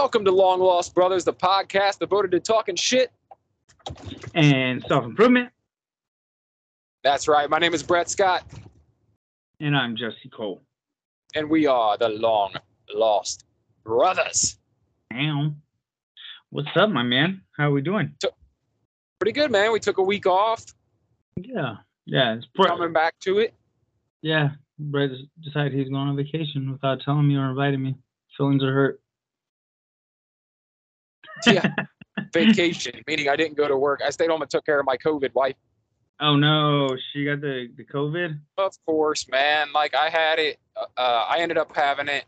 Welcome to Long Lost Brothers, the podcast devoted to talking shit. and self improvement. That's right. My name is Brett Scott, And I'm Jesse Cole. and we are the Long Lost Brothers. Ow. What's up, my man? How are we doing? Pretty good, man. We took a week off, Yeah. Yeah. It's Brett. coming back to it. Yeah. Brett decided he's going on vacation without telling me or inviting me. Feelings are hurt. Yeah, vacation, meaning I didn't go to work. I stayed home and took care of my COVID wife. oh no, she got the, the COVID? Of course, man. Like I had it. Uh, I ended up having it.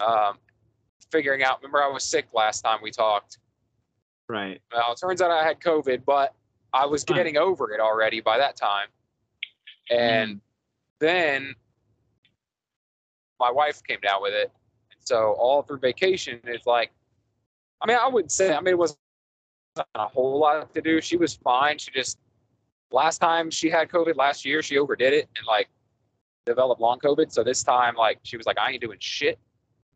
Um, figuring out. Remember, I was sick last time we talked. Right. Well, it turns out I had COVID, but I was Huh. getting over it already by that time. And then my wife came down with it. And So all through vacation, it's like, I mean, I wouldn't say, I mean, it wasn't a whole lot to do. She was fine. She just, last time she had COVID last year, she overdid it and like developed long COVID. So this time, like, she was like, I ain't doing shit.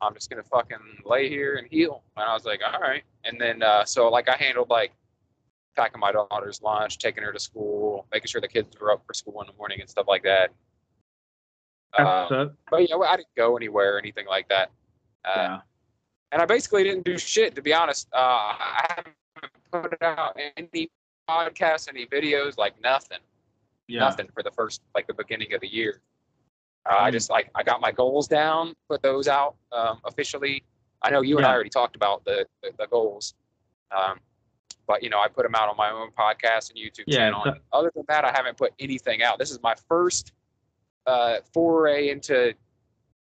I'm just gonna fucking lay here and heal. And I was like, all right. And then uh, so like I handled like packing my daughter's lunch, taking her to school, making sure the kids were up for school in the morning and stuff like that. Up. but yeah, I didn't go anywhere or anything like that. Uh, yeah. And I basically didn't do shit to be honest. Uh, I haven't put out any podcasts, any videos, like nothing Yeah. nothing for the first like the beginning of the year. Uh, I Mm. just like I got my goals down, put those out um, officially. I know you and I already talked about the the, the goals, um, but you know I put them out on my own podcast and YouTube Yeah, channel. And other than that, I haven't put anything out. This is my first uh, foray into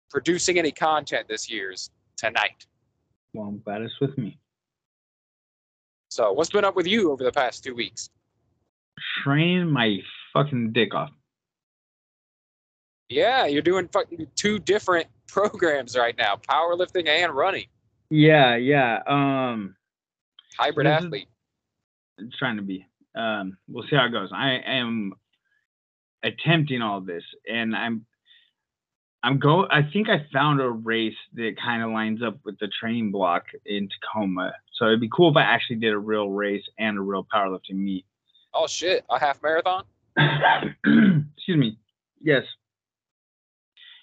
producing any content this year's tonight. Well, I'm glad it's with me. So what's been up with you over the past two weeks? Training my fucking dick off. Yeah, you're doing fucking two different programs right now: powerlifting and running. Yeah, yeah. Um hybrid athlete. is- trying to be. Um, we'll see how it goes. I am attempting all this, and I'm I'm go. I think I found a race that kind of lines up with the training block in Tacoma. So it'd be cool if I actually did a real race and a real powerlifting meet. Oh shit, a half marathon? Excuse me. Yes.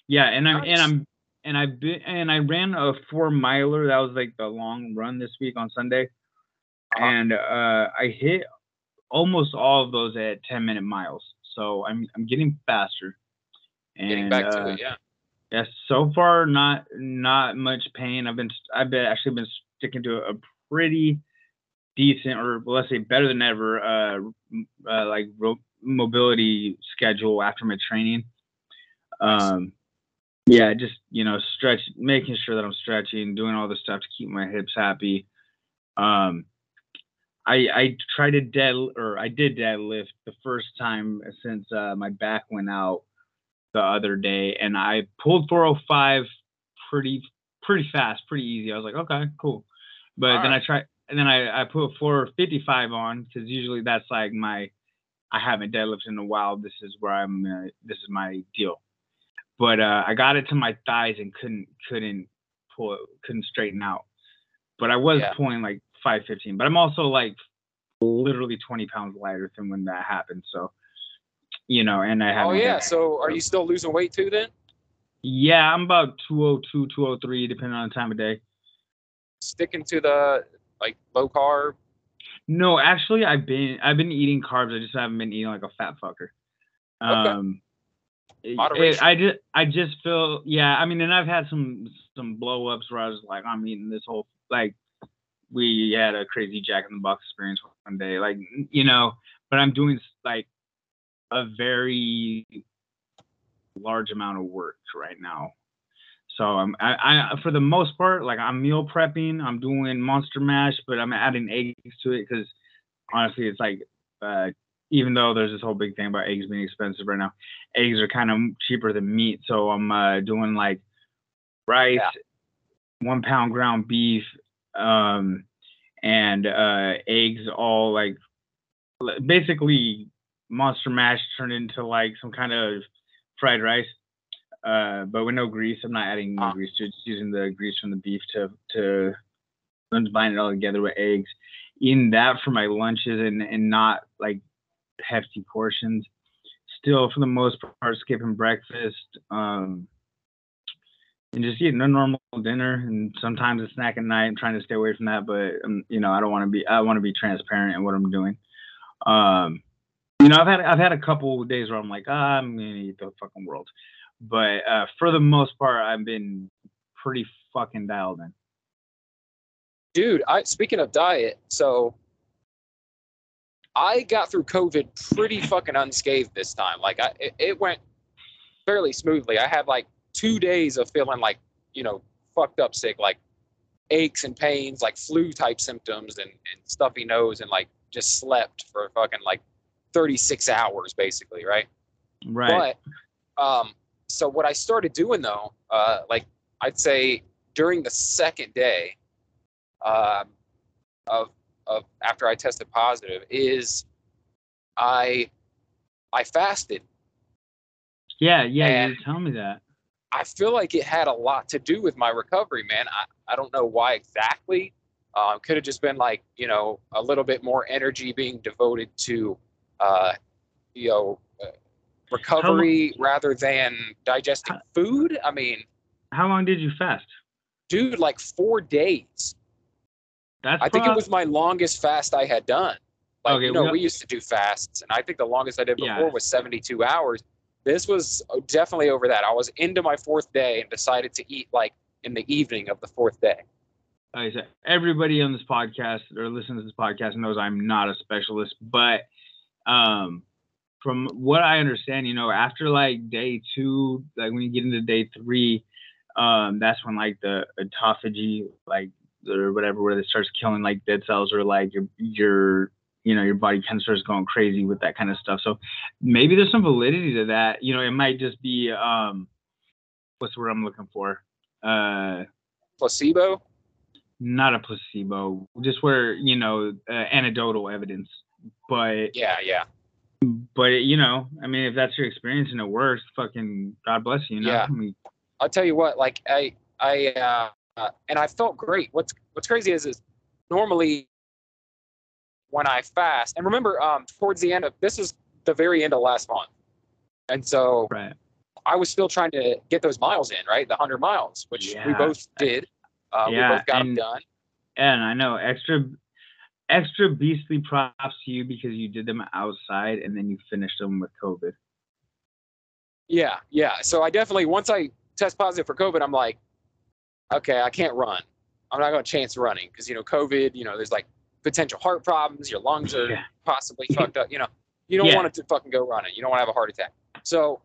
Yeah, and I'm Nice. and I'm and I've been and I ran a four miler. That was like the long run this week on Sunday, Uh-huh. and uh, I hit almost all of those at 10 minute miles. So I'm I'm getting faster. And, Getting back uh, to it, yeah. Yeah, so far not not much pain. I've been I've been actually been sticking to a pretty decent or let's say better than ever uh, uh like ro- mobility schedule after my training. Um yeah, just you know, stretch making sure that I'm stretching, doing all this stuff to keep my hips happy. Um I I tried to dead or I did deadlift the first time since uh, my back went out the other day, and I pulled 405 pretty pretty fast, pretty easy. I was like, okay, cool. But then Alright. I tried, and then I I put 455 on because usually that's like my I haven't deadlifted in a while. This is where I'm. Uh, this is my deal. But uh, I got it to my thighs and couldn't couldn't pull it, couldn't straighten out. But I was Yeah. pulling like 515. But I'm also like literally 20 pounds lighter than when that happened. So you know, and I have. Oh yeah, so are you still losing weight too then? Yeah, I'm about 202, 203, depending on the time of day. Sticking to the like low carb. No, actually, I've been I've been eating carbs. I just haven't been eating like a fat fucker. Okay. Um, Moderation. it- I just I just feel yeah. I mean, and I've had some some blow ups where I was like, I'm eating this whole like we had a crazy Jack in the Box experience one day, like you know. But I'm doing like a very large amount of work right now. So I'm I, I for the most part like I'm meal prepping. I'm doing monster mash, but I'm adding eggs to it because honestly, it's like uh, even though there's this whole big thing about eggs being expensive right now, eggs are kind of cheaper than meat. So I'm uh, doing like rice, one pound ground beef, um, and uh, eggs, all like basically monster mash turned into like some kind of fried rice. Uh, but with no grease, I'm not adding any Ah. grease to it, just using the grease from the beef to to buying it all together with eggs, eating that for my lunches and and not like hefty portions. Still, for the most part, skipping breakfast. Um, and just eating a normal dinner and sometimes a snack at night. I'm trying to stay away from that, but um, you know, I don't want to be. I want to be transparent in what I'm doing. Um, you know, I've had I've had a couple days where I'm like, ah, I'm gonna eat the fucking world, but uh, for the most part, I've been pretty fucking dialed in. Dude, I speaking of diet, so I got through COVID pretty fucking unscathed this time. Like I, it, it went fairly smoothly. I had like two days of feeling like you know fucked up sick, like aches and pains, like flu type symptoms and, and stuffy nose, and like just slept for fucking like 36 hours basically, right? Right. But um, so what I started doing though, uh, like I'd say during the second day um, of of after I tested positive is I I fasted. Yeah, yeah, And- you telling me that. I feel like it had a lot to do with my recovery, man. I, I don't know why exactly. Um, could have just been like, you know, a little bit more energy being devoted to, uh, you know, uh, recovery rather than digesting food. I mean, How long did you fast? dude, like four days. That's I think it was my longest fast I had done. Like, Okay, you know, we- we used to do fasts, and I think the longest I did before Yeah. was 72 hours. This was uh, definitely over that. I was into my fourth day and decided to eat like in the evening of the fourth day. like I said, everybody on this podcast or listens to this podcast knows I'm not a specialist, but um, from what I understand, you know, after like day two, like when you get into day three, um, that's when like the autophagy, like or whatever, where it starts killing like dead cells or like your your you know your body kind of starts going crazy with that kind of stuff. So maybe there's some validity to that. You know, it might just be um, what's the word I'm looking for? Uh, Placebo? not a placebo, just where you know uh, anecdotal evidence. But Yeah, yeah. but you know, I mean, if that's your experience and it works, fucking God bless you. you know? Yeah. I mean, I'll tell you what, like I, I, uh, uh, and I felt great. What's What's crazy is, is normally when I fast, and remember, um, towards the end of this is the very end of last month, and so right. I was still trying to get those miles in, right? The hundred miles, which we both did. Uh, Yeah, we both got them done. And I know extra extra beastly props to you because you did them outside and then you finished them with COVID. Yeah, yeah. So I definitely once I test positive for COVID, I'm like, okay, I can't run. I'm not going to chance running because you know COVID. You know, there's like potential heart problems. Your lungs are Yeah. possibly fucked up. You know, you don't Yeah. want to fucking go running. You don't want to have a heart attack. So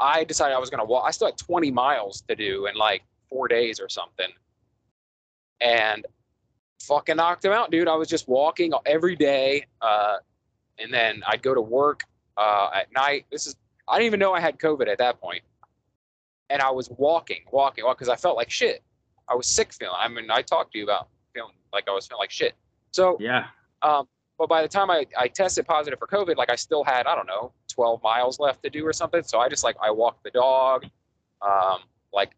I decided I was going to walk. I still had 20 miles to do in like four days or something, and fucking knocked him out, dude. I was just walking every day, uh, and then I'd go to work uh, at night. This is I didn't even know I had COVID at that point. And I was walking, walking, walking, because I felt like shit. I was sick feeling. I mean, I talked to you about feeling like I was feeling like shit. So, Yeah. um, but by the time I, I tested positive for COVID, like I still had, I don't know, 12 miles left to do or something. So I just like, I walked the dog, um, like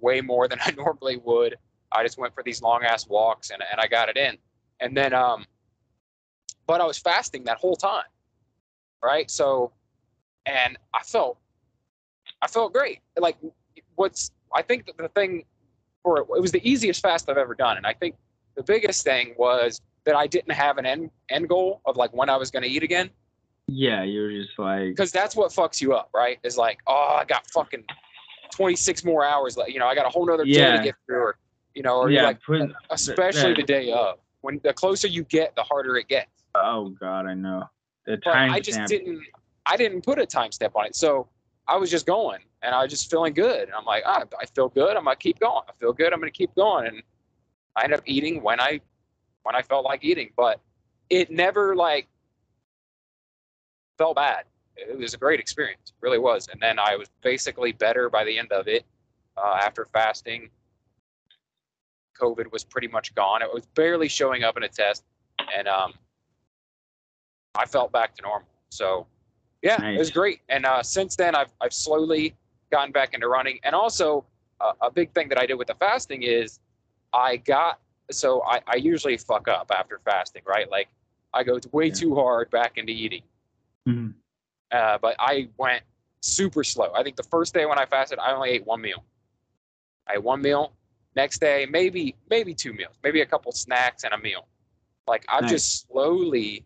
way more than I normally would. I just went for these long ass walks and, and I got it in. And then, um, but I was fasting that whole time. Right. So, and I felt, I felt great. Like what's, I think the thing for it, it was the easiest fast I've ever done. And I think the biggest thing was that I didn't have an end, end goal of like when I was going to eat again. Yeah, you were just like Because that's what fucks you up, right? Is like, oh, I got fucking 26 more hours. Like, you know, I got a whole nother day Yeah. to get through. Or, you know, or yeah, like, especially that- the day of. When the closer you get, the harder it gets. oh god, I know. The But time I just stamp. didn't. I didn't put a time step on it, so I was just going, and I was just feeling good. And I'm like, ah, I feel good. I'm gonna keep going. I feel good. I'm gonna keep going. And I ended up eating when I when I felt like eating, but it never like felt bad. It was a great experience, it really was. And then I was basically better by the end of it. Uh, after fasting, COVID was pretty much gone. It was barely showing up in a test, and um, I felt back to normal. So, yeah, it was great. And uh, since then, I've I've slowly gotten back into running. And also, uh, a big thing that I did with the fasting is I got so I, I usually fuck up after fasting, right? Like I go way Yeah. too hard back into eating. Mhm. Uh, but I went super slow. I think the first day when I fasted, I only ate one meal. I ate one meal. Next day, maybe maybe two meals, maybe a couple snacks and a meal. Like I've Nice. just slowly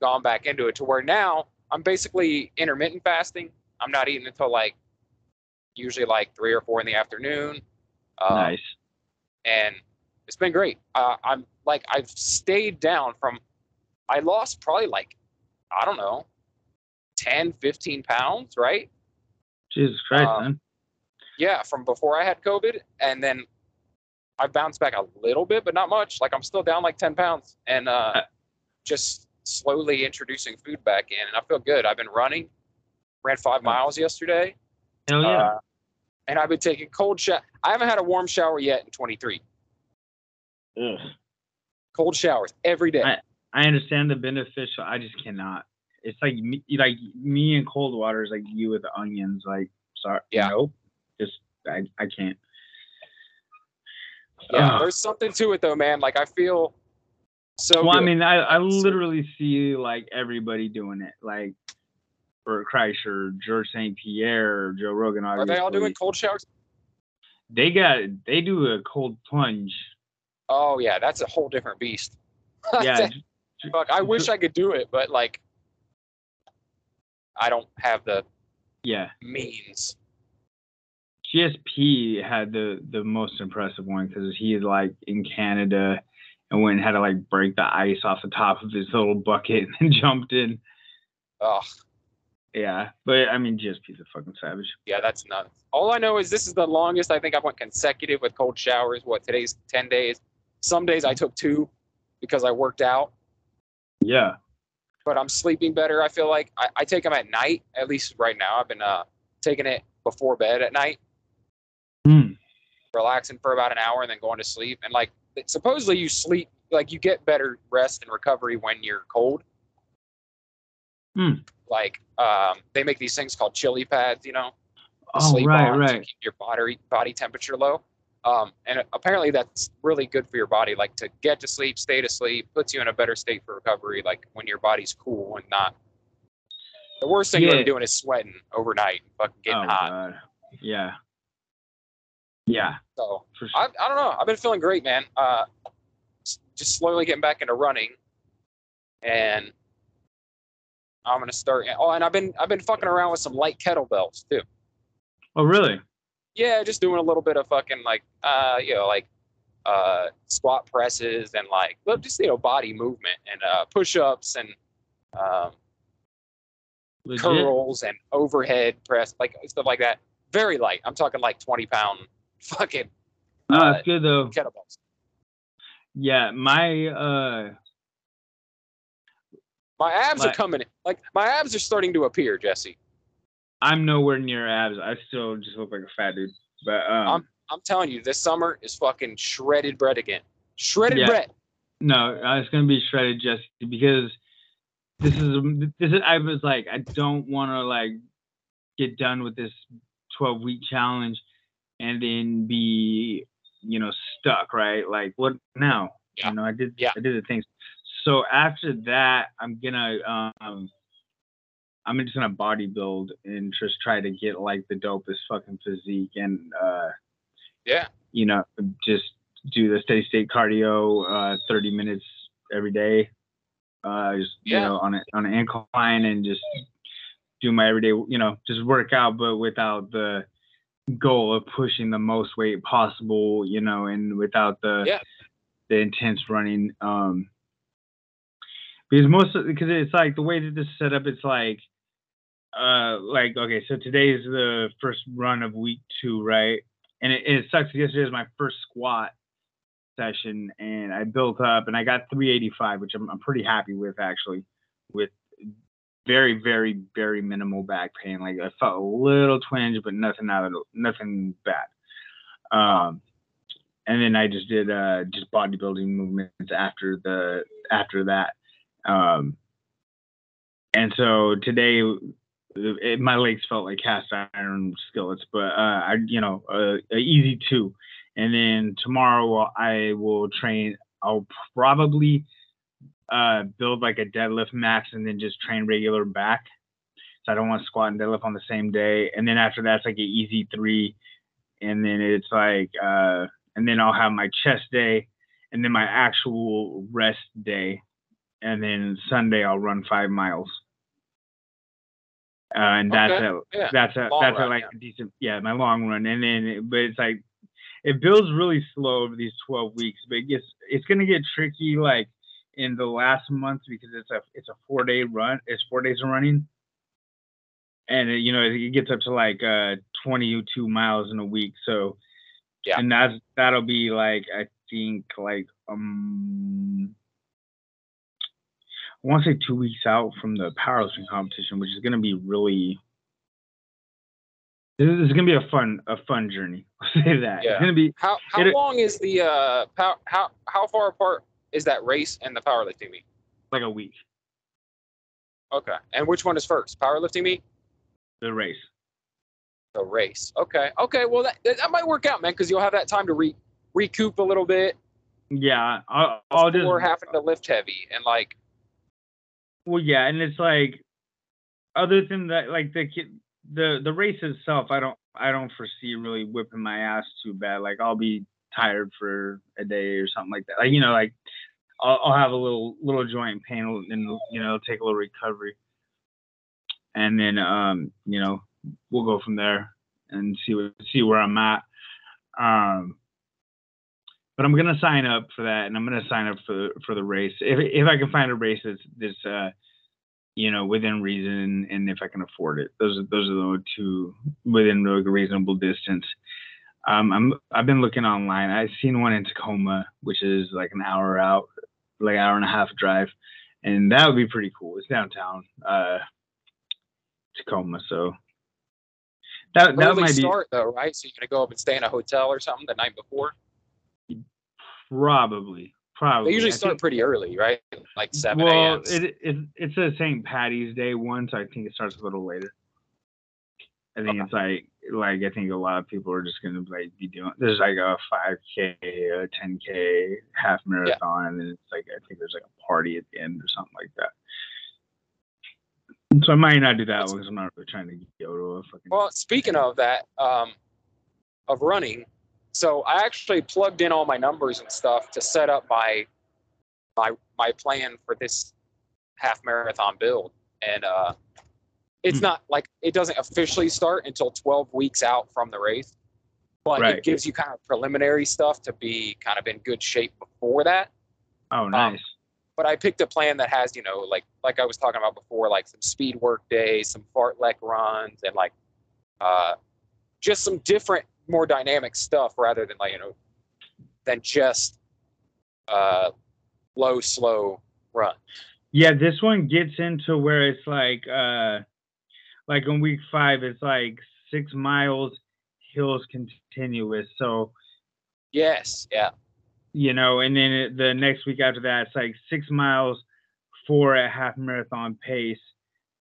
gone back into it to where now I'm basically intermittent fasting. I'm not eating until like usually like three or four in the afternoon. Um, nice. and it's been great. Uh, I'm like I've stayed down from I lost probably like I don't know 10 15 pounds, right? Jesus Christ, uh, man. Yeah, from before I had COVID and then I bounced back a little bit but not much. Like I'm still down like 10 pounds and uh, Uh, just slowly introducing food back in and I feel good. I've been running ran 5 miles yesterday. Hell yeah. Uh, and I've been taking cold shower. I haven't had a warm shower yet in 23. Ugh. Cold showers every day. I- I understand the beneficial. I just cannot. It's like me, like me and cold water is like you with the onions. Like, sorry, Yeah. Just I, I can't. Yeah, uh, there's something to it though, man. Like I feel so. well, I mean, I, I literally see like everybody doing it, like Bert Kreischer, George St. Pierre, Joe Rogan. are they all doing cold showers? They got they do a cold plunge. Oh yeah, that's a whole different beast. Yeah, Fuck, I wish I could do it, but like, I don't have the yeah. means. GSP had the the most impressive one because he is like in Canada and went and had to like break the ice off the top of his little bucket and jumped in. Oh Yeah, but I mean GSP's a fucking savage. yeah, that's nuts. All I know is this is the longest I think I've went consecutive with cold showers. What today's ten days. Some days I took two because I worked out. Yeah, but I'm sleeping better. I feel like I, I take them at night, at least right now. I've been uh, taking it before bed at night. Relaxing for about an hour, and then going to sleep. And like supposedly you sleep, like you get better rest and recovery when you're cold. Hmm. Like um, they make these things called chili pads, you know, Oh sleep right, on to right. keep your body body temperature low. Um, and apparently that's really good for your body, like to get to sleep, stay to sleep, puts you in a better state for recovery, like when your body's cool and not. The worst thing you're Yeah. be doing is sweating overnight, and fucking getting oh hot. god. Yeah. Yeah, So sure. I, I don't know. I've been feeling great, man. Uh, just slowly getting back into running, and I'm gonna start. Oh, and I've been I've been fucking around with some light kettlebells too. oh really? Yeah, just doing a little bit of fucking like uh you know like uh squat presses and like well, just you know body movement and uh push-ups and um, Legit? curls and overhead press like stuff like that. Very light. I'm talking like 20 pound fucking No, uh, that's good though. kettlebells. Yeah, my uh My abs are coming in. Like my abs are starting to appear, Jesse. I'm nowhere near abs. I still just look like a fat dude. But um I'm telling you, this summer is fucking shredded Brett again. Shredded Yeah. Brett. No, uh, it's gonna be shredded Jesse because this is this is I was like I don't want to like get done with this 12 week challenge and then be you know stuck right like what now Yeah. you know I did Yeah. I did the things so after that I'm gonna um I'm just gonna bodybuild and just try to get like the dopest fucking physique and uh Yeah. you know, just do the steady state cardio, uh, 30 minutes every day, uh, just, you know, on, a, on an incline and just do my everyday, you know, just work out, but without the goal of pushing the most weight possible, you know, and without the, Yeah. the intense running. Um, because most of, because it's like the way that this is set up, it's like, uh, like, okay, so today is the first run of week two, right? and it, it sucks. because Yesterday was my first squat session, and I built up, and I got 385, which I'm, I'm pretty happy with actually, with very, very, very minimal back pain. Like I felt a little twinge, but nothing out of nothing bad. Um, and then I just did uh, just bodybuilding movements after the after that. Um, and so today it, my legs felt like cast iron skillets, but uh, I, you know, uh, easy two. and then tomorrow I will train. I'll probably uh, build like a deadlift max and then just train regular back. So I don't want squat and deadlift on the same day. And then after that's like an easy three, and then it's like, uh, and then I'll have my chest day, and then my actual rest day, and then Sunday I'll run five miles. Uh, and that's Okay, a yeah. that's a Long that's a, like yeah. a decent yeah my long run and then it, but it's like it builds really slow over these 12 weeks but it gets it's gonna get tricky like in the last month because it's a it's a four day run it's four days of running and it, you know it gets up to like uh 22 miles in a week so Yeah. and that's that'll be like i think like um I want to say two weeks out from the powerlifting competition, which is going to be really. This is going to be a fun, a fun journey. I'll say that. Yeah. It's going to be How how long is the uh how how far apart is that race and the powerlifting meet? like a week. Okay, and which one is first? Powerlifting meet, The race. the race. Okay, okay. Well, that that, might work out, man, because you'll have that time to re recoup a little bit Yeah, I'll, I'll just. before having to lift heavy and like Well, yeah, and it's like, other than that, like the the the race itself, I don't I don't foresee really whipping my ass too bad. Like I'll be tired for a day or something like that. Like you know, like I'll, I'll have a little little joint pain and you know take a little recovery, and then um you know we'll go from there and see what see where I'm at. Um, but I'm gonna sign up for that, and I'm gonna sign up for for the race if if I can find a race that's that's uh, you know within reason and if I can afford it. Those are those are the two within a reasonable distance. Um, I'm I've been looking online. I've seen one in Tacoma, which is like an hour out, like hour and a half drive, and that would be pretty cool. It's downtown, uh, Tacoma, so that that early might be start though, right? So you're gonna go up and stay in a hotel or something the night before. probably probably. They usually I start think- pretty early, right? Like seven well, it, it it's a St. Patty's Day one, so I think it starts a little later. I think Okay. it's like like I think a lot of people are just gonna like be doing there's like a five K, a ten K, half marathon, and then it's like I think there's like a party at the end or something like that. So I might not do that That's- one because I'm not really trying to go to a fucking. Well, speaking of that, um, of running, so I actually plugged in all my numbers and stuff to set up my my my plan for this half marathon build, and uh, it's Hmm. not like it doesn't officially start until 12 weeks out from the race, but Right. it gives you kind of preliminary stuff to be kind of in good shape before that. oh, nice. But I picked a plan that has, you know, like like I was talking about before, like some speed work days, some fartlek runs, and like uh, just some different, more dynamic stuff rather than like you know, than just uh, low, slow run. Yeah, this one gets into where it's like uh like in week five it's like six miles hills continuous. So Yes, yeah, you know, and then it, the next week after that, it's like six miles, four at half marathon pace.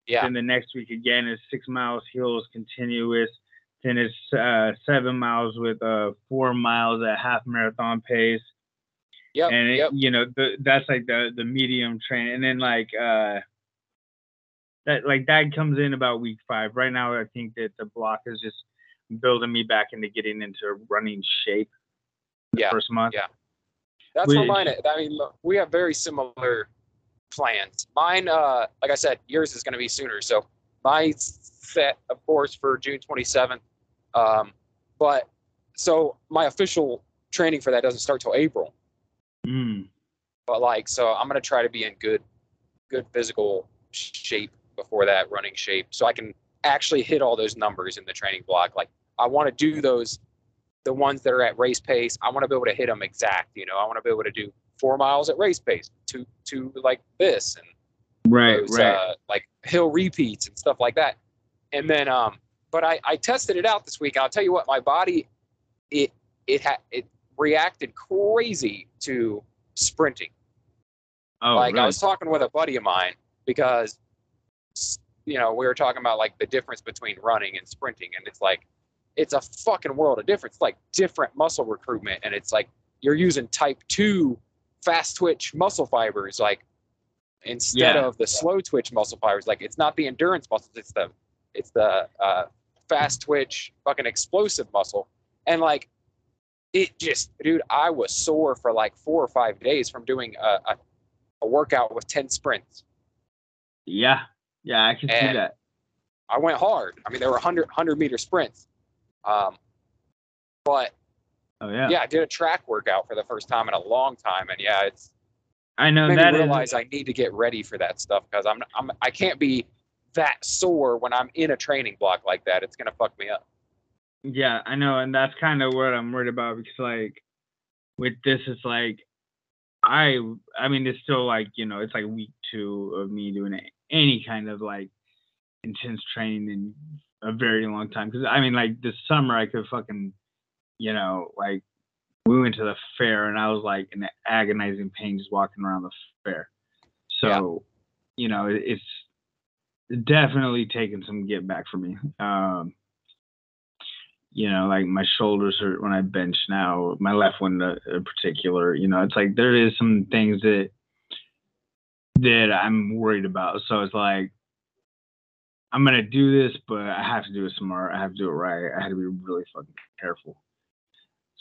yeah, Then the next week again is six miles hills continuous. Then it's uh, seven miles with uh, four miles at half marathon pace. yep, and it, yep. you know the, that's like the the medium train, and then like uh, that like that comes in about week five. Right now, I think that the block is just building me back into getting into running shape. the Yeah, First month. yeah. That's Which- mine. is. I mean, look, we have very similar plans. Mine, uh, like I said, yours is going to be sooner. So my set, of course, for June 27th. Um, but so my official training for that doesn't start till April. Mm. But like, so I'm going to try to be in good, good physical shape before that running shape, so I can actually hit all those numbers in the training block. Like, I want to do those, the ones that are at race pace. I want to be able to hit them exact. You know, I want to be able to do four miles at race pace, two, two like this, and Right, those, right. uh, like hill repeats and stuff like that. And then, um, but I, I tested it out this week. I'll tell you what, my body, it it had it reacted crazy to sprinting. oh, like I was talking with a buddy of mine because, you know, we were talking about like the difference between running and sprinting, and it's like it's a fucking world of difference. Like different muscle recruitment, and it's like you're using type two fast twitch muscle fibers, like instead Yeah. of the slow twitch muscle fibers. Like it's not the endurance muscles, it's the it's the uh, fast twitch fucking explosive muscle, and like it just, dude, I was sore for like four or five days from doing a, a, a workout with ten sprints. Yeah. Yeah, I can see that. I went hard. I mean, there were 100, 100 meter sprints. Um, but Oh yeah. yeah. I did a track workout for the first time in a long time, and yeah, it's I know made that is- realize I need to get ready for that stuff because I'm, I'm I can't be that sore when I'm in a training block like that. It's gonna fuck me up. Yeah, I know, and that's kind of what I'm worried about because like with this, it's like I, I mean, it's still like you know, it's like week two of me doing a- any kind of like intense training in a very long time. Because I mean, like this summer, I could fucking, you know, like we went to the fair and I was like in agonizing pain just walking around the fair. So, you know, it, it's definitely taken some get back for me. Um, you know, like my shoulders hurt when I bench now, my left one in particular, you know, it's like there is some things that that I'm worried about. So it's like I'm gonna do this, but I have to do it smart. I have to do it right. I have to be really fucking careful.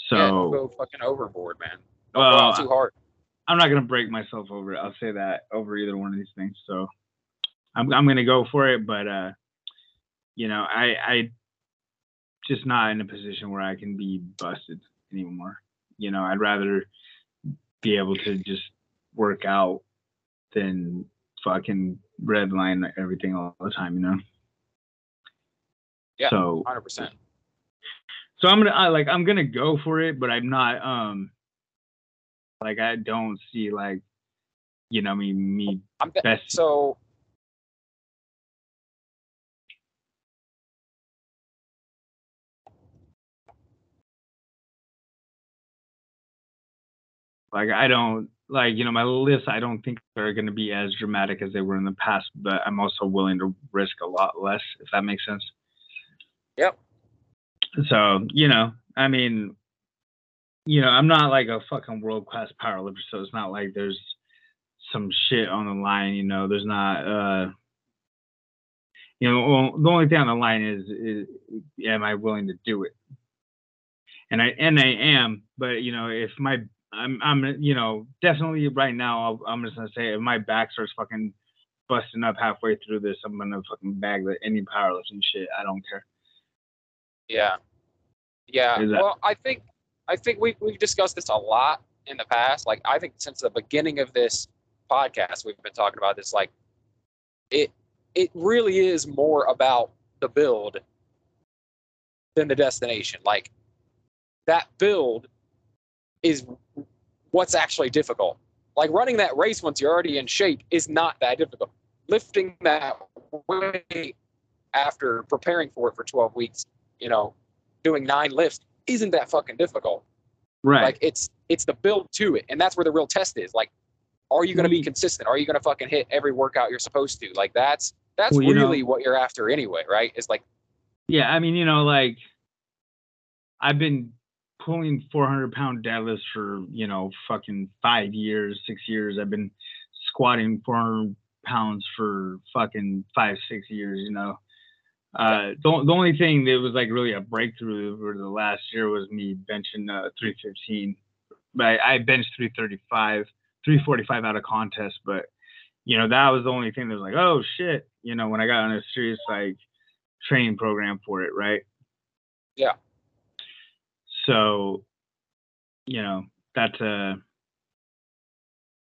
So yeah, don't go fucking overboard, man. Don't well, too hard. I'm not gonna break myself over it. I'll say that over either one of these things. So I'm I'm gonna go for it, but uh, you know, I I just not in a position where I can be busted anymore. You know, I'd rather be able to just work out than fucking redline everything all the time. You know. Yeah. So Hundred percent. so I'm gonna I, like I'm gonna go for it, but I'm not um like I don't see like you know me me I'm best so like I don't like you know my lists I don't think they're gonna be as dramatic as they were in the past, but I'm also willing to risk a lot less if that makes sense. Yep. So you know I mean you know I'm not like a fucking world class powerlifter, so it's not like there's some shit on the line. You know there's not uh you know well, the only thing on the line is, is am I willing to do it? And I and I am, but you know if my I'm I'm you know definitely right now I'll, I'm just gonna say if my back starts fucking busting up halfway through this, I'm gonna fucking bag the any powerlifting shit. I don't care. yeah, yeah. That- Well, I think I think we we've discussed this a lot in the past. Like I think since the beginning of this podcast, we've been talking about this. Like it it really is more about the build than the destination. Like that build is what's actually difficult. Like running that race once you're already in shape is not that difficult. Lifting that weight after preparing for it for 12 weeks, you know, doing nine lifts isn't that fucking difficult. Right. Like it's it's the build to it, and that's where the real test is. Like, are you going to be Mm. consistent? Are you going to fucking hit every workout you're supposed to? Like that's that's Well, you know- really what you're after anyway, right? It's like yeah, I mean, you know, like I've been pulling 400 pound deadlifts for you know fucking five years, six years. I've been squatting 400 pounds for fucking five, six years. You know, uh, the, the only thing that was like really a breakthrough over the last year was me benching uh, 315. But I, I benched 335, 345 out of contest, but you know that was the only thing that was like, oh shit, you know, when I got on a serious like training program for it, right? Yeah. So, you know, that's a,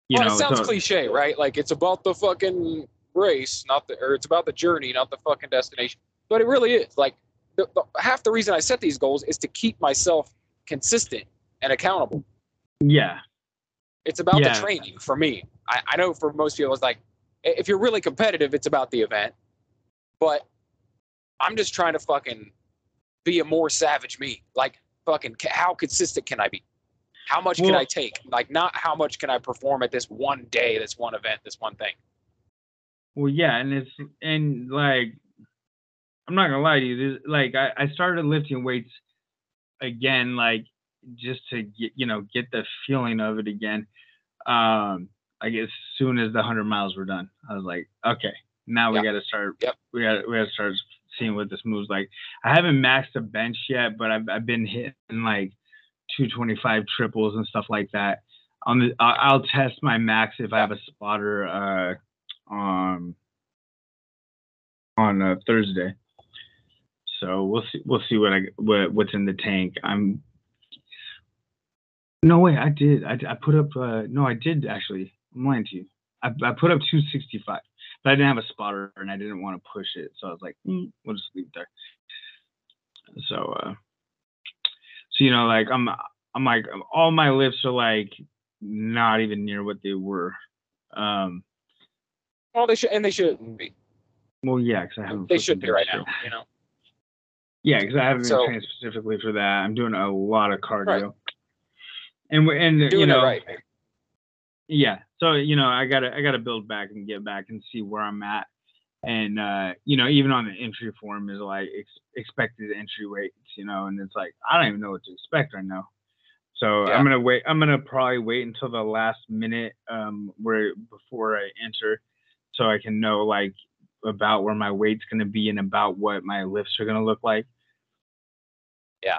you well, know, it sounds so- cliche, right? Like it's about the fucking race, not the, or it's about the journey, not the fucking destination. But it really is. Like the, the, half the reason I set these goals is to keep myself consistent and accountable. yeah, It's about Yeah. the training for me. I, I know for most people, it's like if you're really competitive, it's about the event. But I'm just trying to fucking be a more savage me. Like fucking, how consistent can I be? How much can I take? Like not how much can I perform at this one day, this one event, this one thing. well, yeah, and it's and like, I'm I'm not gonna lie to you. This, like I, I started lifting weights again, like just to get you know get the feeling of it again. Um, like as soon as the hundred miles were done, I was like, okay, now we Yep. got to start. Yep. We got we got to start seeing what this moves like. I haven't maxed a bench yet, but I've I've been hitting like 225 triples and stuff like that. On the I'll test my max if I have a spotter uh on on uh, Thursday. So we'll see we'll see what I what what's in the tank. I'm no way I did I, I put up uh no I did actually I'm lying to you. I, I put up 265, but I didn't have a spotter and I didn't want to push it, so I was like, mm, we'll just leave it there. So, uh, so you know, like I'm, I'm like all my lifts are like not even near what they were. Um, Well, they should, and they shouldn't be. well, yeah, because I haven't. They should be right now. You know. Yeah, because I haven't been So- trained specifically for that. I'm doing a lot of cardio. Right. And we're and you know, right. Yeah. So you know i gotta i gotta build back and get back and see where i'm at. And uh you know even on the entry form is like ex- expected entry weights you know and it's like i don't even know what to expect right now. So Yeah. i'm gonna wait i'm gonna probably wait until the last minute um where before i enter so i can know like about where my weight's gonna be and about what my lifts are gonna look like. Yeah.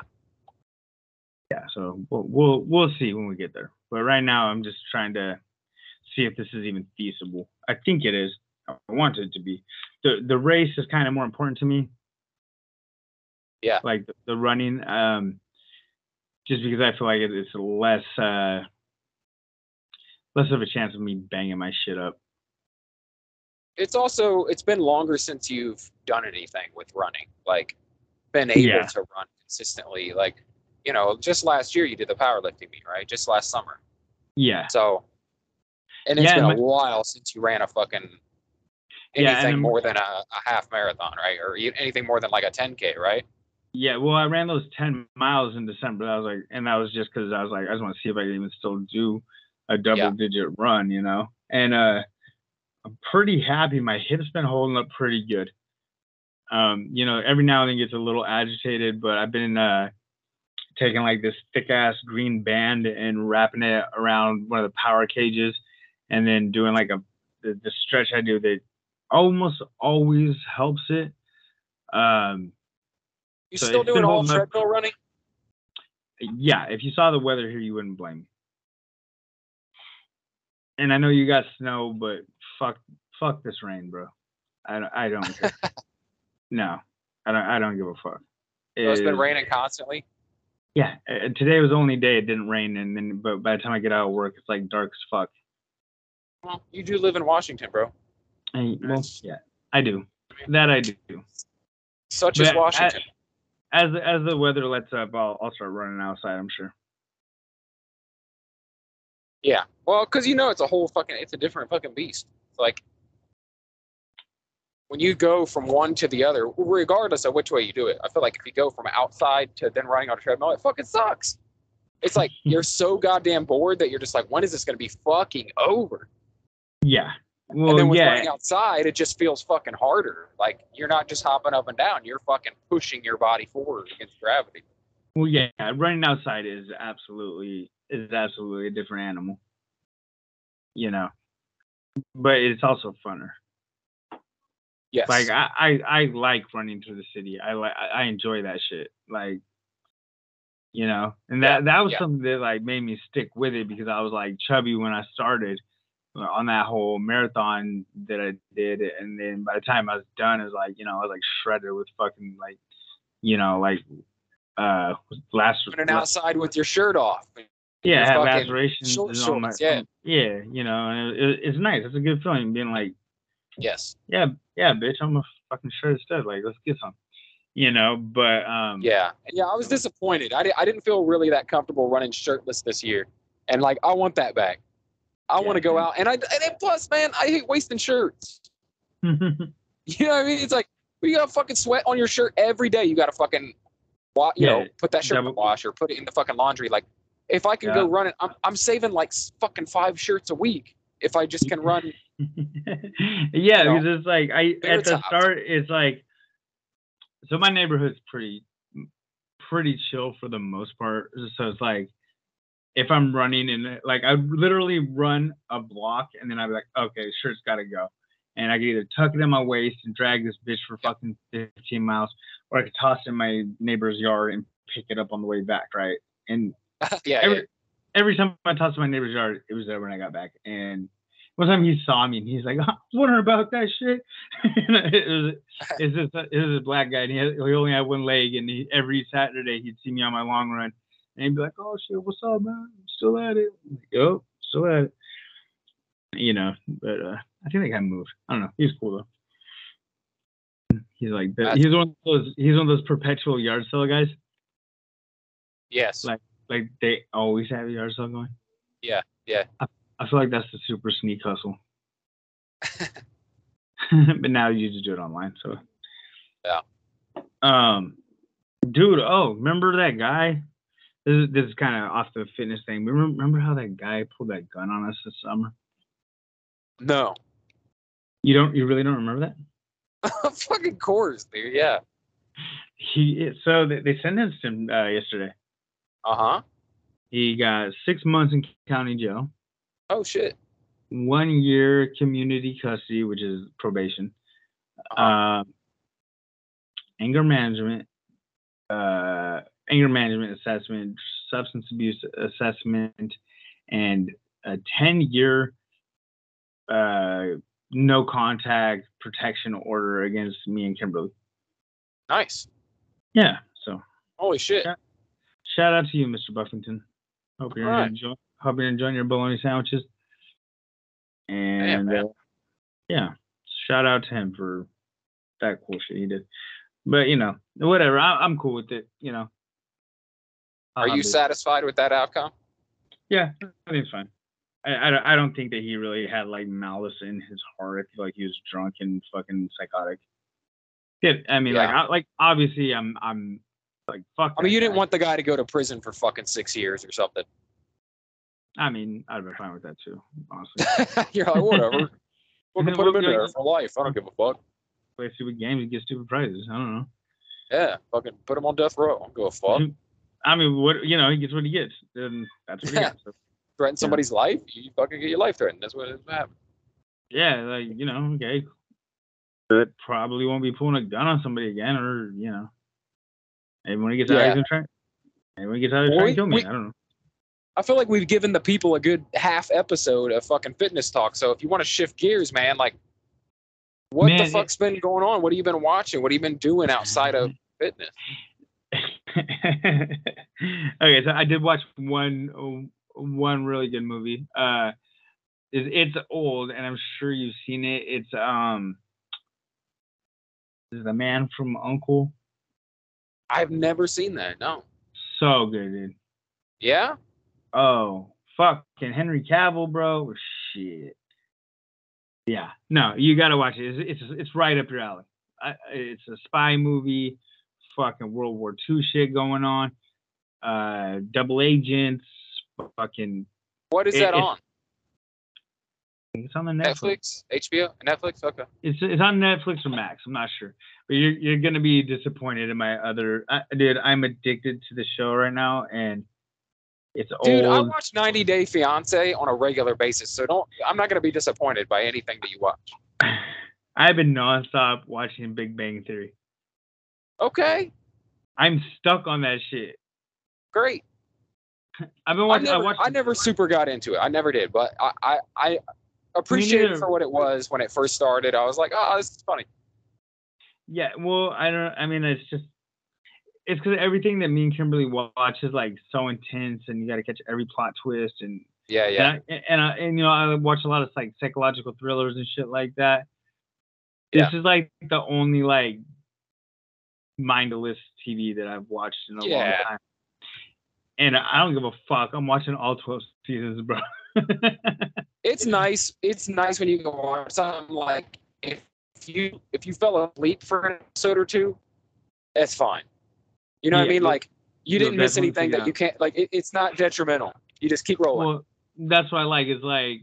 yeah so we'll we'll, we'll see when we get there. But right now i'm just trying to see if this is even feasible. I think it is. I want it to be. The the race is kind of more important to me. Yeah. Like the, the running, um, just because I feel like it, it's less uh less of a chance of me banging my shit up. It's also it's been longer since you've done anything with running, like been able Yeah. to run consistently. Like, you know, just last year you did the powerlifting meet, right? Just last summer. Yeah. So, and it's Yeah, been and a while since you ran a fucking anything I'm- more than a, a half marathon, right? Or anything more than like a 10k, right? Yeah, well, I ran those 10 miles in December. I was like, and that was just because I was like, I just want to see if I can even still do a double Yeah. digit run, you know? And uh, I'm pretty happy. My hips been holding up pretty good. Um, you know, every now and then gets a little agitated, but I've been uh, taking like this thick ass green band and wrapping it around one of the power cages and then doing like a the, the stretch I do that almost always helps it. Um, You So still doing all up- treadmill running? yeah, if you saw the weather here, you wouldn't blame me. And I know you got snow, but fuck, fuck this rain, bro. I don't, I don't care. no, I don't, I don't give a fuck. So it's been raining constantly. Yeah, uh, today was the only day it didn't rain, and then, but by the time I get out of work, it's like dark as fuck. Well, you do live in Washington, bro. And, well, yeah, I do. That I do. Such But as I- Washington. As as the weather lets up, I'll I'll start running outside. I'm sure. yeah. Well, because you know it's a whole fucking it's a different fucking beast. It's like when you go from one to the other, regardless of which way you do it, I feel like if you go from outside to then running on a treadmill, it fucking sucks. It's like you're so goddamn bored that you're just like, when is this gonna be fucking over? Yeah. Well, and then with yeah. running outside, it just feels fucking harder. Like you're not just hopping up and down, you're fucking pushing your body forward against gravity. Well, yeah, running outside is absolutely is absolutely a different animal. You know, but it's also funner. Yes. Like I, I, I like running through the city. I like I enjoy that shit. Like, you know, and that that was yeah. something that like made me stick with it because I was like chubby when I started on that whole marathon that I did, and then by the time I was done, it was like you know I was like shredded with fucking like, you know, like uh last running outside with your shirt off. yeah, your I have fucking lacerations short on my yeah. yeah, you know, and it, it's nice. It's a good feeling being like, Yes. yeah, yeah, bitch, I'm a fucking shirt stud. Like, let's get some, you know. But um, Yeah. Yeah, I was disappointed. I, di- I didn't feel really that comfortable running shirtless this year. And like I want that back. I want to go man. out and I and plus, man, I hate wasting shirts. You know what I mean? It's like you got fucking sweat on your shirt every day. You got to fucking, wa- you Yeah, know, put that shirt in the washer, put it in the fucking laundry. Like, if I can go Yeah. running, I'm I'm saving like fucking five shirts a week if I just can run. yeah, know, because it's like I at the tops. start, it's like so my neighborhood's pretty pretty chill for the most part. So it's like if I'm running and like I literally run a block and then I'd be like, okay, shirt's gotta go. And I could either tuck it in my waist and drag this bitch for fucking 15 miles, or I could toss it in my neighbor's yard and pick it up on the way back, right? And yeah, every, yeah. every time I tossed it in my neighbor's yard, it was there when I got back. And one time he saw me and he's like, I was wondering about that shit. it was it's just it was a black guy and he, had, he only had one leg and he, every Saturday he'd see me on my long run and be like, "Oh shit, what's up, man? Still at it?" I'm like, "Yo, still at it." You know, but uh, I think that guy moved. I don't know. He's cool though. He's like the, he's one of those he's one of those perpetual yard sale guys. yes. Like like they always have a yard sale going. Yeah, yeah. I, I feel like that's the super sneak hustle. but now you just do it online, so. Yeah. Um, dude. Oh, remember that guy? This is this is kind of off the fitness thing. Remember, remember how that guy pulled that gun on us this summer? no. You don't. You really don't remember that? Fucking course, dude. Yeah. He so they, they sentenced him uh, yesterday. Uh huh. He got six months in county jail, Oh shit. one year community custody, which is probation, Uh-huh. uh, anger management, uh, anger management assessment, substance abuse assessment, and a 10 year uh, no contact protection order against me and Kimberly. nice. Yeah. So Holy shit. Shout out to you, Mr. Buffington. Hope you're Alright. enjoying. Hope you're enjoying your bologna sandwiches. And man. uh, yeah, shout out to him for that cool shit he did. But you know, whatever. I, I'm cool with it. You know. Are I'll you um, satisfied with that outcome? Yeah, I think it's fine. I, I, don't- I don't think that he really had like malice in his heart. I feel like he was drunk and fucking psychotic. Yeah, I mean, like, I, like obviously, I'm, I'm like, fuck. I mean, you didn't want the guy to go to prison for fucking six years or something. I mean, I'd have been fine with that too, honestly. You're like, whatever. Fucking put him in there for life. I don't give a fuck. Play stupid games and get stupid prizes. I don't know. Yeah, fucking put him on death row. I don't give a fuck. I mean, what you know, he gets what he gets. Then that's what he Yeah. gets. So, Threaten somebody's life, you fucking get your life threatened. That's what happened. yeah, like you know, okay. But probably won't be pulling a gun on somebody again, or you know, maybe when he gets out, Yeah. he's gonna try. Maybe when he gets out, he's Well, trying to kill me. we- I don't know. I feel like we've given the people a good half episode of fucking fitness talk. So if you want to shift gears, man, like, what Man, the it- fuck's been going on? What have you been watching? What have you been doing outside of mm. fitness? okay, so I did watch one one really good movie. Uh, it, it's old, and I'm sure you've seen it. It's um, is the man from Uncle. I've never seen that. No. So good, dude. Yeah. Oh, fucking Henry Cavill, bro. Shit. Yeah, no, you gotta watch it. It's it's, it's right up your alley. I, it's a spy movie, fucking World War II shit going on. Uh, double agents, fucking. What is It- that on? It's on the Netflix. Netflix, HBO, Netflix. Okay. It's it's on Netflix or Max. I'm not sure, but you're you're gonna be disappointed in my other. I, dude, I'm addicted to the show right now, and it's Dude, I watch 90 Day Fiance on a regular basis, so don't. I'm not gonna be disappointed by anything that you watch. I've been nonstop watching Big Bang Theory. Okay, I'm stuck on that shit. great. I've been watching. I, never, watched. I never super got into it. I never did, but I, I, I appreciate it for what it was when it first started. I was like, oh, this is funny. Yeah, well, I don't. I mean, it's just. It's because everything that me and Kimberly watch is like so intense, and you got to catch every plot twist, and Yeah, yeah. and I, and, I, and you know I watch a lot of like psychological thrillers and shit like that. This is like the only like mindless TV that I've watched in a long time. And I don't give a fuck. I'm watching all 12 seasons, bro. It's nice. It's nice when you go watch something like if you if you fell asleep for an episode or two, that's fine. You know what I mean? Like you didn't miss anything figure that you can't. Like it, it's not detrimental. You just keep rolling. well, that's what I like. Is like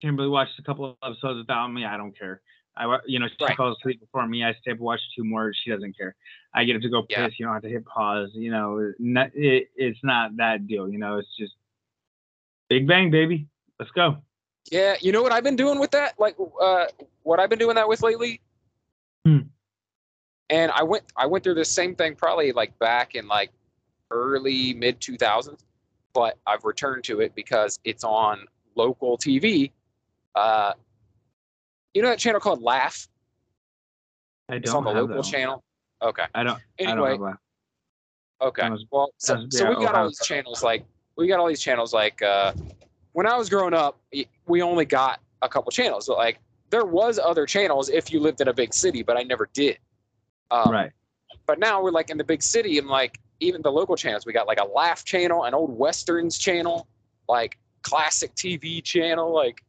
Kimberly watched a couple of episodes without me. I don't care. I, you know, she Right. falls asleep before me. I stay up and watch two more. She doesn't care. I get up to go piss. Yeah. You don't have to hit pause. You know, not, it, it's not that deal. You know, it's just Big Bang, baby. Let's go. Yeah, you know what I've been doing with that? Like, uh, what I've been doing that with lately. Hmm. And I went, I went through the same thing probably like back in like early mid 2000s, but I've returned to it because it's on local TV. Uh, you know that channel called Laugh? I don't it's on the local channel. Okay. I don't. I Anyway, don't Okay. Was- Well, so, so we got all these channels like we got all these channels like uh, when I was growing up, we only got a couple channels. But like there was other channels if you lived in a big city, but I never did. Um, right. But now we're like in the big city, and like even the local channels, we got like a Laugh channel, an old westerns channel, like classic TV channel, like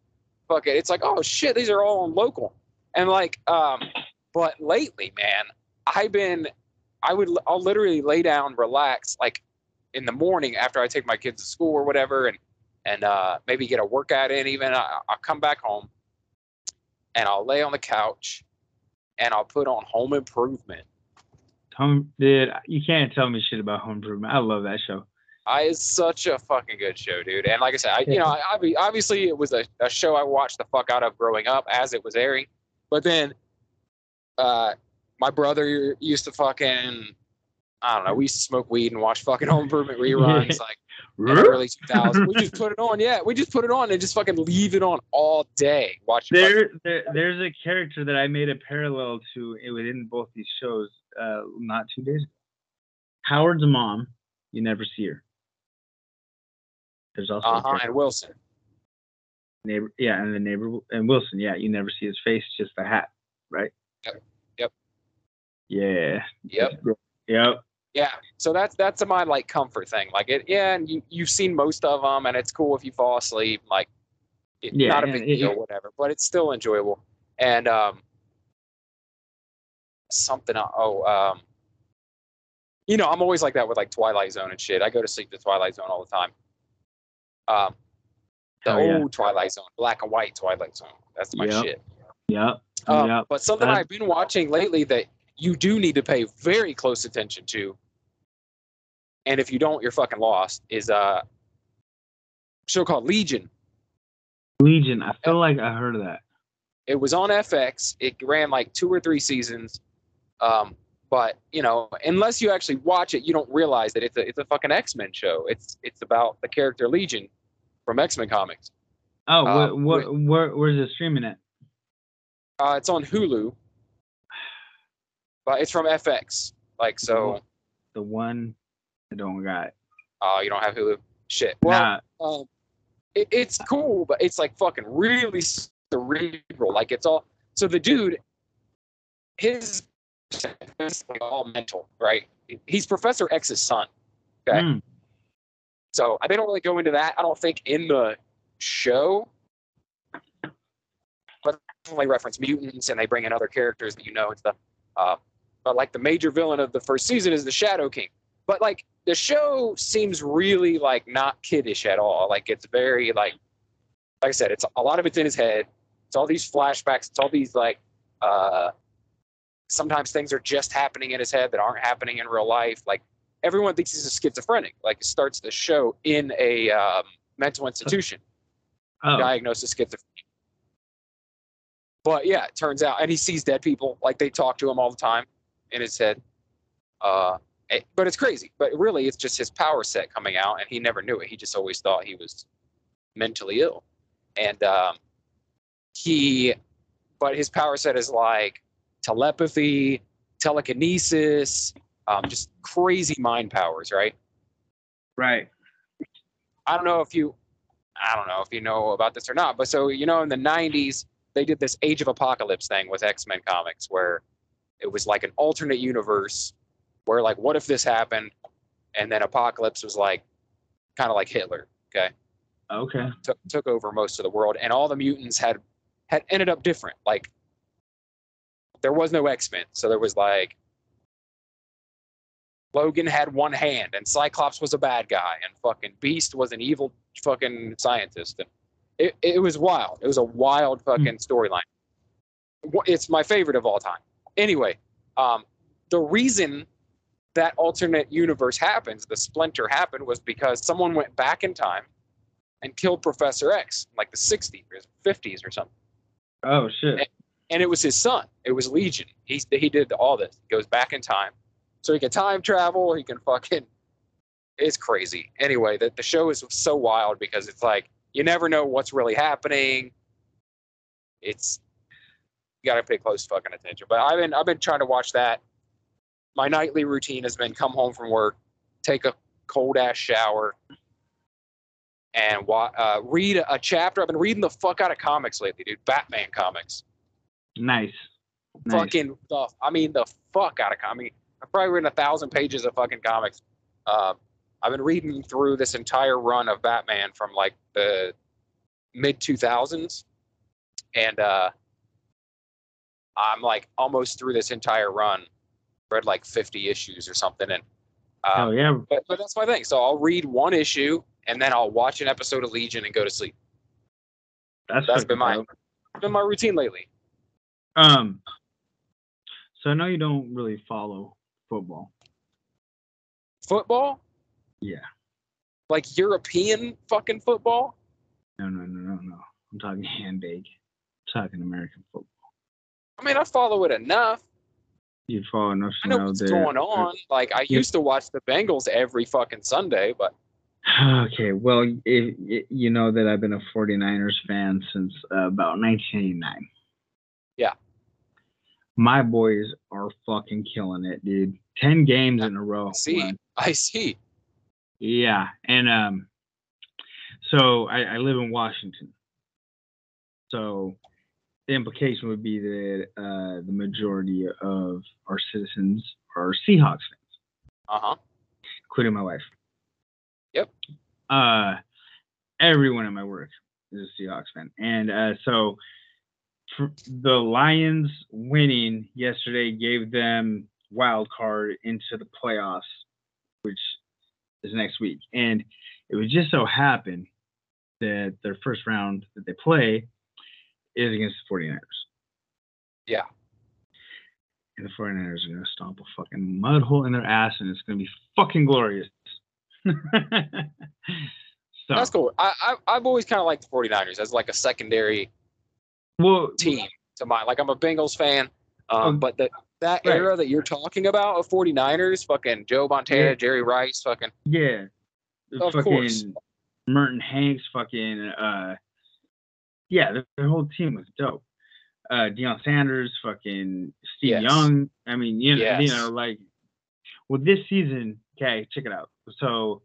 fuck it. It's like oh shit, these are all on local, and like um, but lately, man, I've been, I would, I'll literally lay down, relax, like in the morning after I take my kids to school or whatever, and and uh, maybe get a workout in. Even I, I'll come back home, and I'll lay on the couch, and I'll put on Home Improvement. Home, dude, you can't tell me shit about Home Improvement. I love that show. I it's such a fucking good show, dude. And like I said, I, you know, I, obviously it was a, a show I watched the fuck out of growing up as it was airing. But then, uh, my brother used to fucking, I don't know, we used to smoke weed and watch fucking Home Improvement reruns like early 2000s. We just put it on, yeah, we just put it on and just fucking leave it on all day. Watch There, there, there's a character that I made a parallel to within both these shows, uh, not two days ago. Howard's mom, you never see her. There's also a Uh huh. And Wilson. neighbor, yeah, and the neighbor and Wilson, yeah, you never see his face, just the hat, right? Yep. Yep. Yeah. Yep. Yep. Yeah, so that's that's a my like comfort thing. Like it, yeah, and you you've seen most of them, and it's cool if you fall asleep. Like, it, Yeah, not a big deal, whatever. But it's still enjoyable. And um, something. Oh, um, you know, I'm always like that with like Twilight Zone and shit. I go to sleep to Twilight Zone all the time. Um, the Hell yeah. old Twilight Zone, black and white Twilight Zone. That's my Yep. shit. Yep. Um, yep. But something That- I've been watching lately that you do need to pay very close attention to, and if you don't, you're fucking lost. Is a show called Legion. Legion. I feel like I heard of that. It was on FX. It ran like two or three seasons. Um, but you know, unless you actually watch it, you don't realize that it's a it's a fucking X Men show. It's it's about the character Legion from X Men comics. Oh, Uh, where, where's it streaming at? Uh, it's on Hulu, but it's from FX. Like so, The one I don't got. uh, you don't have Hulu. Shit. Well, nah, um, it, it's cool, but it's like fucking really cerebral. Like it's all so the dude, his like all mental, right? He's Professor X's son. Okay. mm, So they don't really go into that. I don't think in the show, but they reference mutants and they bring in other characters that you know and stuff. Uh, but like the major villain of the first season is the Shadow King. But like the show seems really like not kiddish at all. Like it's very like, like I said, it's a lot of it's in his head. It's all these flashbacks. It's all these like, uh, sometimes things are just happening in his head that aren't happening in real life. Like everyone thinks he's a schizophrenic. Like it starts the show in a um, mental institution, oh, diagnosed as schizophrenia. But yeah, it turns out, and he sees dead people. Like they talk to him all the time in his head. Uh, eh, but it's crazy. But really, it's just his power set coming out, and he never knew it. He just always thought he was mentally ill, and um, he, but his power set is like telepathy, telekinesis, um, just crazy mind powers, right? right. I don't know if you, I don't know if you know about this or not, but so you know, in the '90s, they did this Age of Apocalypse thing with X Men comics, where it was like an alternate universe, where like, what if this happened, and then Apocalypse was like, kind of like Hitler, okay, Okay. took took over most of the world, and all the mutants had had ended up different. Like, there was no X Men, so there was like. Logan had one hand, and Cyclops was a bad guy, and fucking Beast was an evil fucking scientist, and it, it was wild. It was a wild fucking storyline. it's my favorite of all time. Anyway, um, the reason that alternate universe happens, the splinter happened, was because someone went back in time and killed Professor X, like the 60s or 50s or something. Oh shit. And it was his son. It was Legion. He's he did all this. He goes back in time, so he can time travel. He can fucking. It's crazy. Anyway, the the show is so wild because it's like you never know what's really happening. It's you got to pay close fucking attention. But I've been I've been trying to watch that. My nightly routine has been come home from work, take a cold ass shower, and uh, read a, chapter. I've been reading the fuck out of comics lately, dude. Batman comics Nice. nice. fucking the I mean the fuck out of com- I mean I've probably written a thousand pages of fucking comics. Uh, I've been reading through this entire run of Batman from like the mid two thousands, and uh, I'm like almost through this entire run. Read like fifty issues or something, and Oh um, yeah. but but that's my thing. So I'll read one issue and then I'll watch an episode of Legion and go to sleep. That's, That's been my been my routine lately. Um. So I know you don't really follow football. Football, Yeah. like European fucking football. No, no, no, no, no. I'm talking handbag. I'm talking American football. I mean, I follow it enough. You follow enough I know what's going on. Like I used to watch the Bengals every fucking Sunday, but Okay, well, if, if you know that I've been a 49ers fan since uh, about 1989. My boys are fucking killing it, dude. 10 games in a row. I see. I see. Yeah, and um, so I, I live in Washington. So the implication would be that uh, the majority of our citizens are Seahawks fans, Uh huh. including my wife. Yep. Uh, everyone at my work is a Seahawks fan, and uh, so the Lions winning yesterday gave them wild card into the playoffs, which is next week. And it would just so happen that their first round that they play is against the 49ers. Yeah. And the 49ers are going to stomp a fucking mud hole in their ass and it's going to be fucking glorious. so, That's cool. I, I I've always kind of liked the 49ers as like a secondary well, team to my like I'm a Bengals fan. Um, Um, but the, that right. era that you're talking about of 49ers, fucking Joe Montana, Yeah. Jerry Rice, fucking Yeah. Of fucking course. Merton Hanks, fucking uh yeah, their, their whole team was dope. Uh Deion Sanders, fucking Steve Yes. Young. I mean, you know, you know, like well this season, okay, check it out. So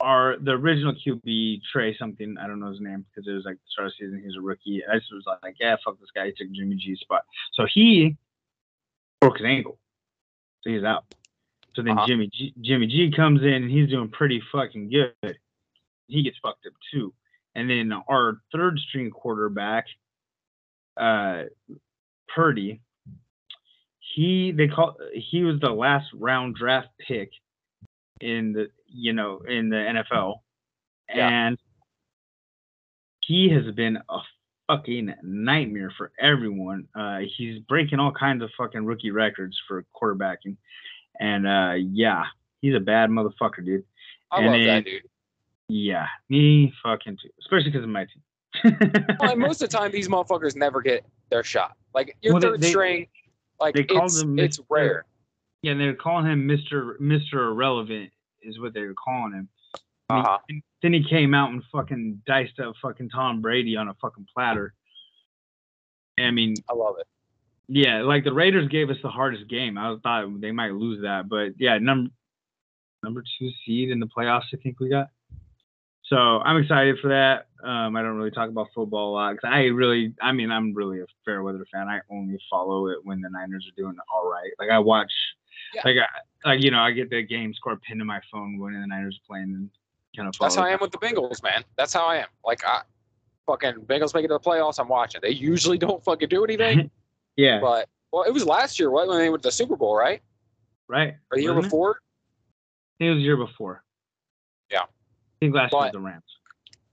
our the original QB Trey something I don't know his name because it was like the start of the season he was a rookie. I just was like, yeah, fuck this guy. He took Jimmy G's spot. So he broke his ankle, so he's out. So then Uh-huh. Jimmy G, Jimmy G comes in and he's doing pretty fucking good. He gets fucked up too. And then our third string quarterback, uh, Purdy, he they call he was the last round draft pick in the you know in the NFL, Yeah. and he has been a fucking nightmare for everyone. Uh, he's breaking all kinds of fucking rookie records for quarterbacking, and uh, yeah, he's a bad motherfucker, dude. I And love then- that dude. Yeah, me fucking too, especially because of my team. Well, and most of the time, these motherfuckers never get their shot. Like your Well, third they- string, like they call it's them it's Mr. rare. yeah, and they're calling him Mister Mister Irrelevant, is what they were calling him. Uh mean, huh. and Then he came out and fucking diced up fucking Tom Brady on a fucking platter. I mean, I love it. yeah, like the Raiders gave us the hardest game. I thought they might lose that, but yeah, number number two seed in the playoffs, I think we got. So I'm excited for that. Um, I don't really talk about football a lot because I really, I mean, I'm really a fair weather fan. I only follow it when the Niners are doing all right. Like I watch, Yeah. like I, like you know, I get the game score pinned to my phone when the Niners are playing and kind of follow. That's how I am with the Bengals, man. That's how I am. Like I fucking Bengals make it to the playoffs. I'm watching. They usually don't fucking do anything, yeah, but well, it was last year, right, when they went to the Super Bowl, right? right. Or the year Wasn't it? before. I think it was the year before. Think last year But- the Rams.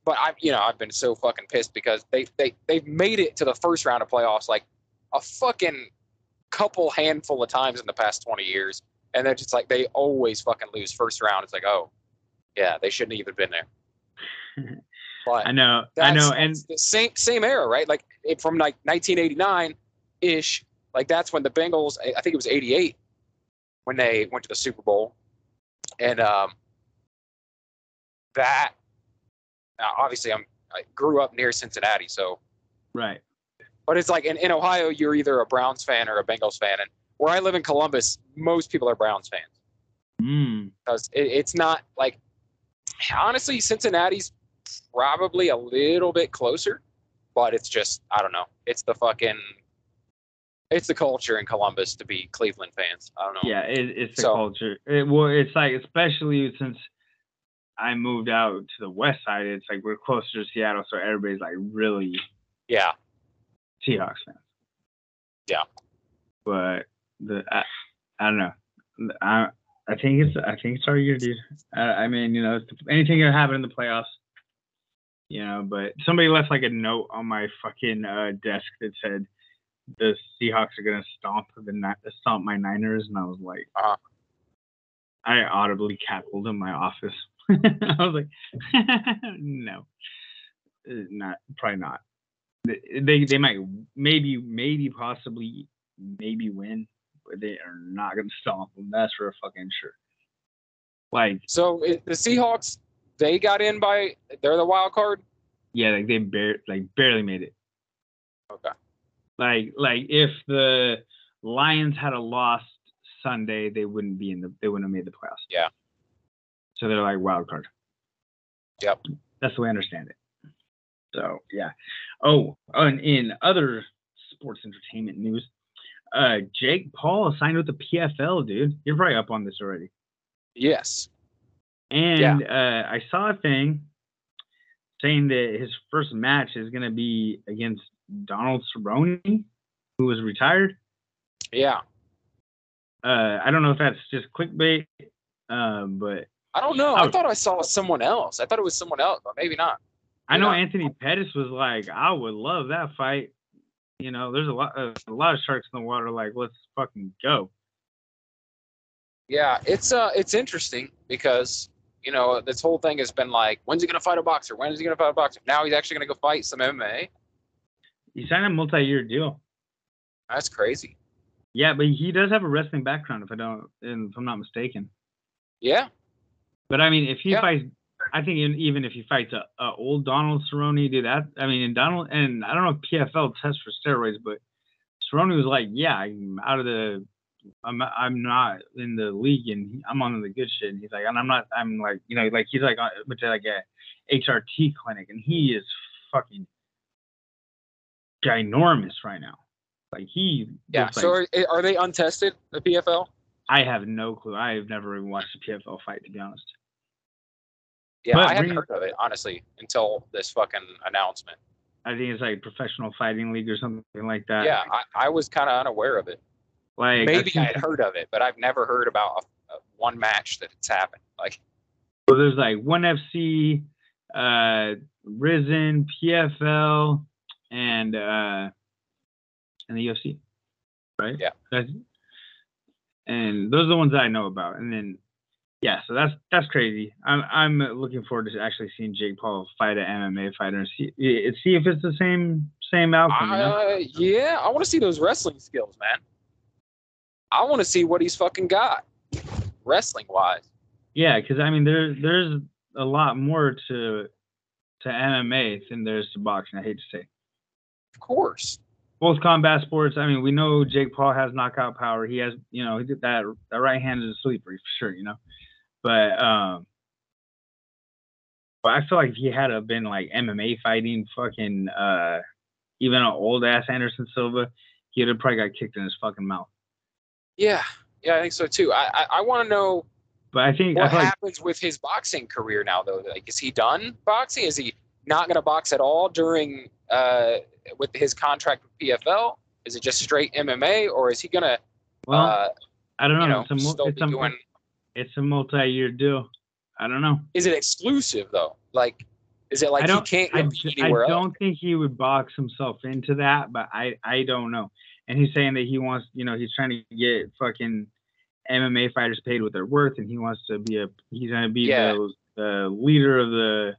But I, you know, I've been so fucking pissed because they they they've made it to the first round of playoffs like a fucking couple handful of times in the past 20 years. And they're just like, they always fucking lose first round. It's like, oh, yeah, they shouldn't have even been there. But I know, I know, and the same same era, right? Like it, from like 1989 ish. Like that's when the Bengals. I I think it was 88 when they went to the Super Bowl, and um, that obviously I'm I grew up near Cincinnati, so right. but it's like in, in Ohio you're either a Browns fan or a Bengals fan, and where I live in Columbus, most people are Browns fans Mm. because it, it's not like honestly Cincinnati's probably a little bit closer, but it's just I don't know. It's the fucking it's the culture in Columbus to be Cleveland fans. I don't know. Yeah, it, it's the So- culture. It, well, it's like especially since I moved out to the west side, it's like we're closer to Seattle, so everybody's like really Yeah. Seahawks fans. Yeah. But the I, I don't know. I I think it's I think it's our year, dude. I, I mean, you know, anything can happen in the playoffs. You know, but somebody left like a note on my fucking uh, desk that said the Seahawks are gonna stomp the stomp my Niners, and I was like, Uh-huh. I audibly cackled in my office. I was like, no, Uh, not probably not. They- They might maybe maybe possibly maybe win, but they are not gonna stomp them. That's for fucking sure. Like So it, the Seahawks they got in by they're the wild card. yeah, like they bar- like barely made it. Okay. Like like if the Lions had a lost Sunday, they wouldn't be in the they wouldn't have made the playoffs. Yeah. So they're like wild card. Yep. That's the way I understand it. So yeah. Oh, and in other sports entertainment news, uh Jake Paul signed with the PFL, dude. You're probably up on this already. Yes. And uh, I saw a thing saying that his first match is going to be against Donald Cerrone, who was retired. Yeah. Uh, I don't know if that's just clickbait, uh, but I don't know. I Oh. thought I saw someone else. I thought it was someone else, but maybe not. I know Yeah. Anthony Pettis was like, I would love that fight. You know, there's a lot, uh, a lot of sharks in the water. Like, let's fucking go. Yeah, it's uh it's interesting because you know this whole thing has been like, when's he gonna fight a boxer? When is he gonna fight a boxer? Now he's actually gonna go fight some MMA. He signed a multi-year deal. That's crazy. Yeah, but he does have a wrestling background, if I don't, and if I'm not mistaken. Yeah, But I mean, if he Yeah. fights, I think in, even if he fights a, a old Donald Cerrone, dude, that I mean, and Donald, and I don't know if PFL tests for steroids, but Cerrone was like, yeah, I'm out of the, I'm I'm not in the league, and I'm on the good shit. And he's like, and I'm not, I'm like, you know, like he's like, uh, went to like a HRT clinic, and he is fucking ginormous right now. Like he, yeah. looks So like- are, are they untested? The PFL? I have no clue. I have never even watched a PFL fight, to be honest. Yeah, But I hadn't heard of it honestly until this fucking announcement. I think it's like professional fighting league or something like that. yeah, I, I was kind of unaware of it. Like Maybe I've had heard of it, but I've never heard about a, a one match that it's happened. Like, so there's like one FC, uh, Rizin, PFL, and uh, and the UFC, right? Yeah. That's, and those are the ones that I know about. And then yeah, so that's that's crazy. I'm I'm looking forward to actually seeing Jake Paul fight an MMA fighter and see see if it's the same same outcome. you know? uh, yeah, I want to see those wrestling skills, man. I want to see what he's fucking got, wrestling wise. Yeah, because I mean, there there's a lot more to to MMA than there's to boxing. I hate to say. Of course. Both combat sports. I mean, we know Jake Paul has knockout power. He has, you know, that that right hand is a sleeper for sure. You know, but um, but I feel like if he had been like MMA fighting, fucking uh, even an old ass Anderson Silva, he'd have probably got kicked in his fucking mouth. Yeah, yeah, I think so too. I I, I want to know But I think I what like happens with his boxing career now, though. Like, is he done boxing? Is he not going to box at all during uh with his contract with PFL? Is it just straight MMA, or is he going to well, uh I don't know. you know it's a, it's a, doing? It's a multi-year deal. I don't know. Is it exclusive though? Like, is it like I he can't I, go anywhere else? I don't think he would box himself into that, but I, I don't know. and he's saying that he wants, you know, he's trying to get fucking MMA fighters paid what they're worth, and he wants to be a, he's gonna be Yeah. the, the leader of the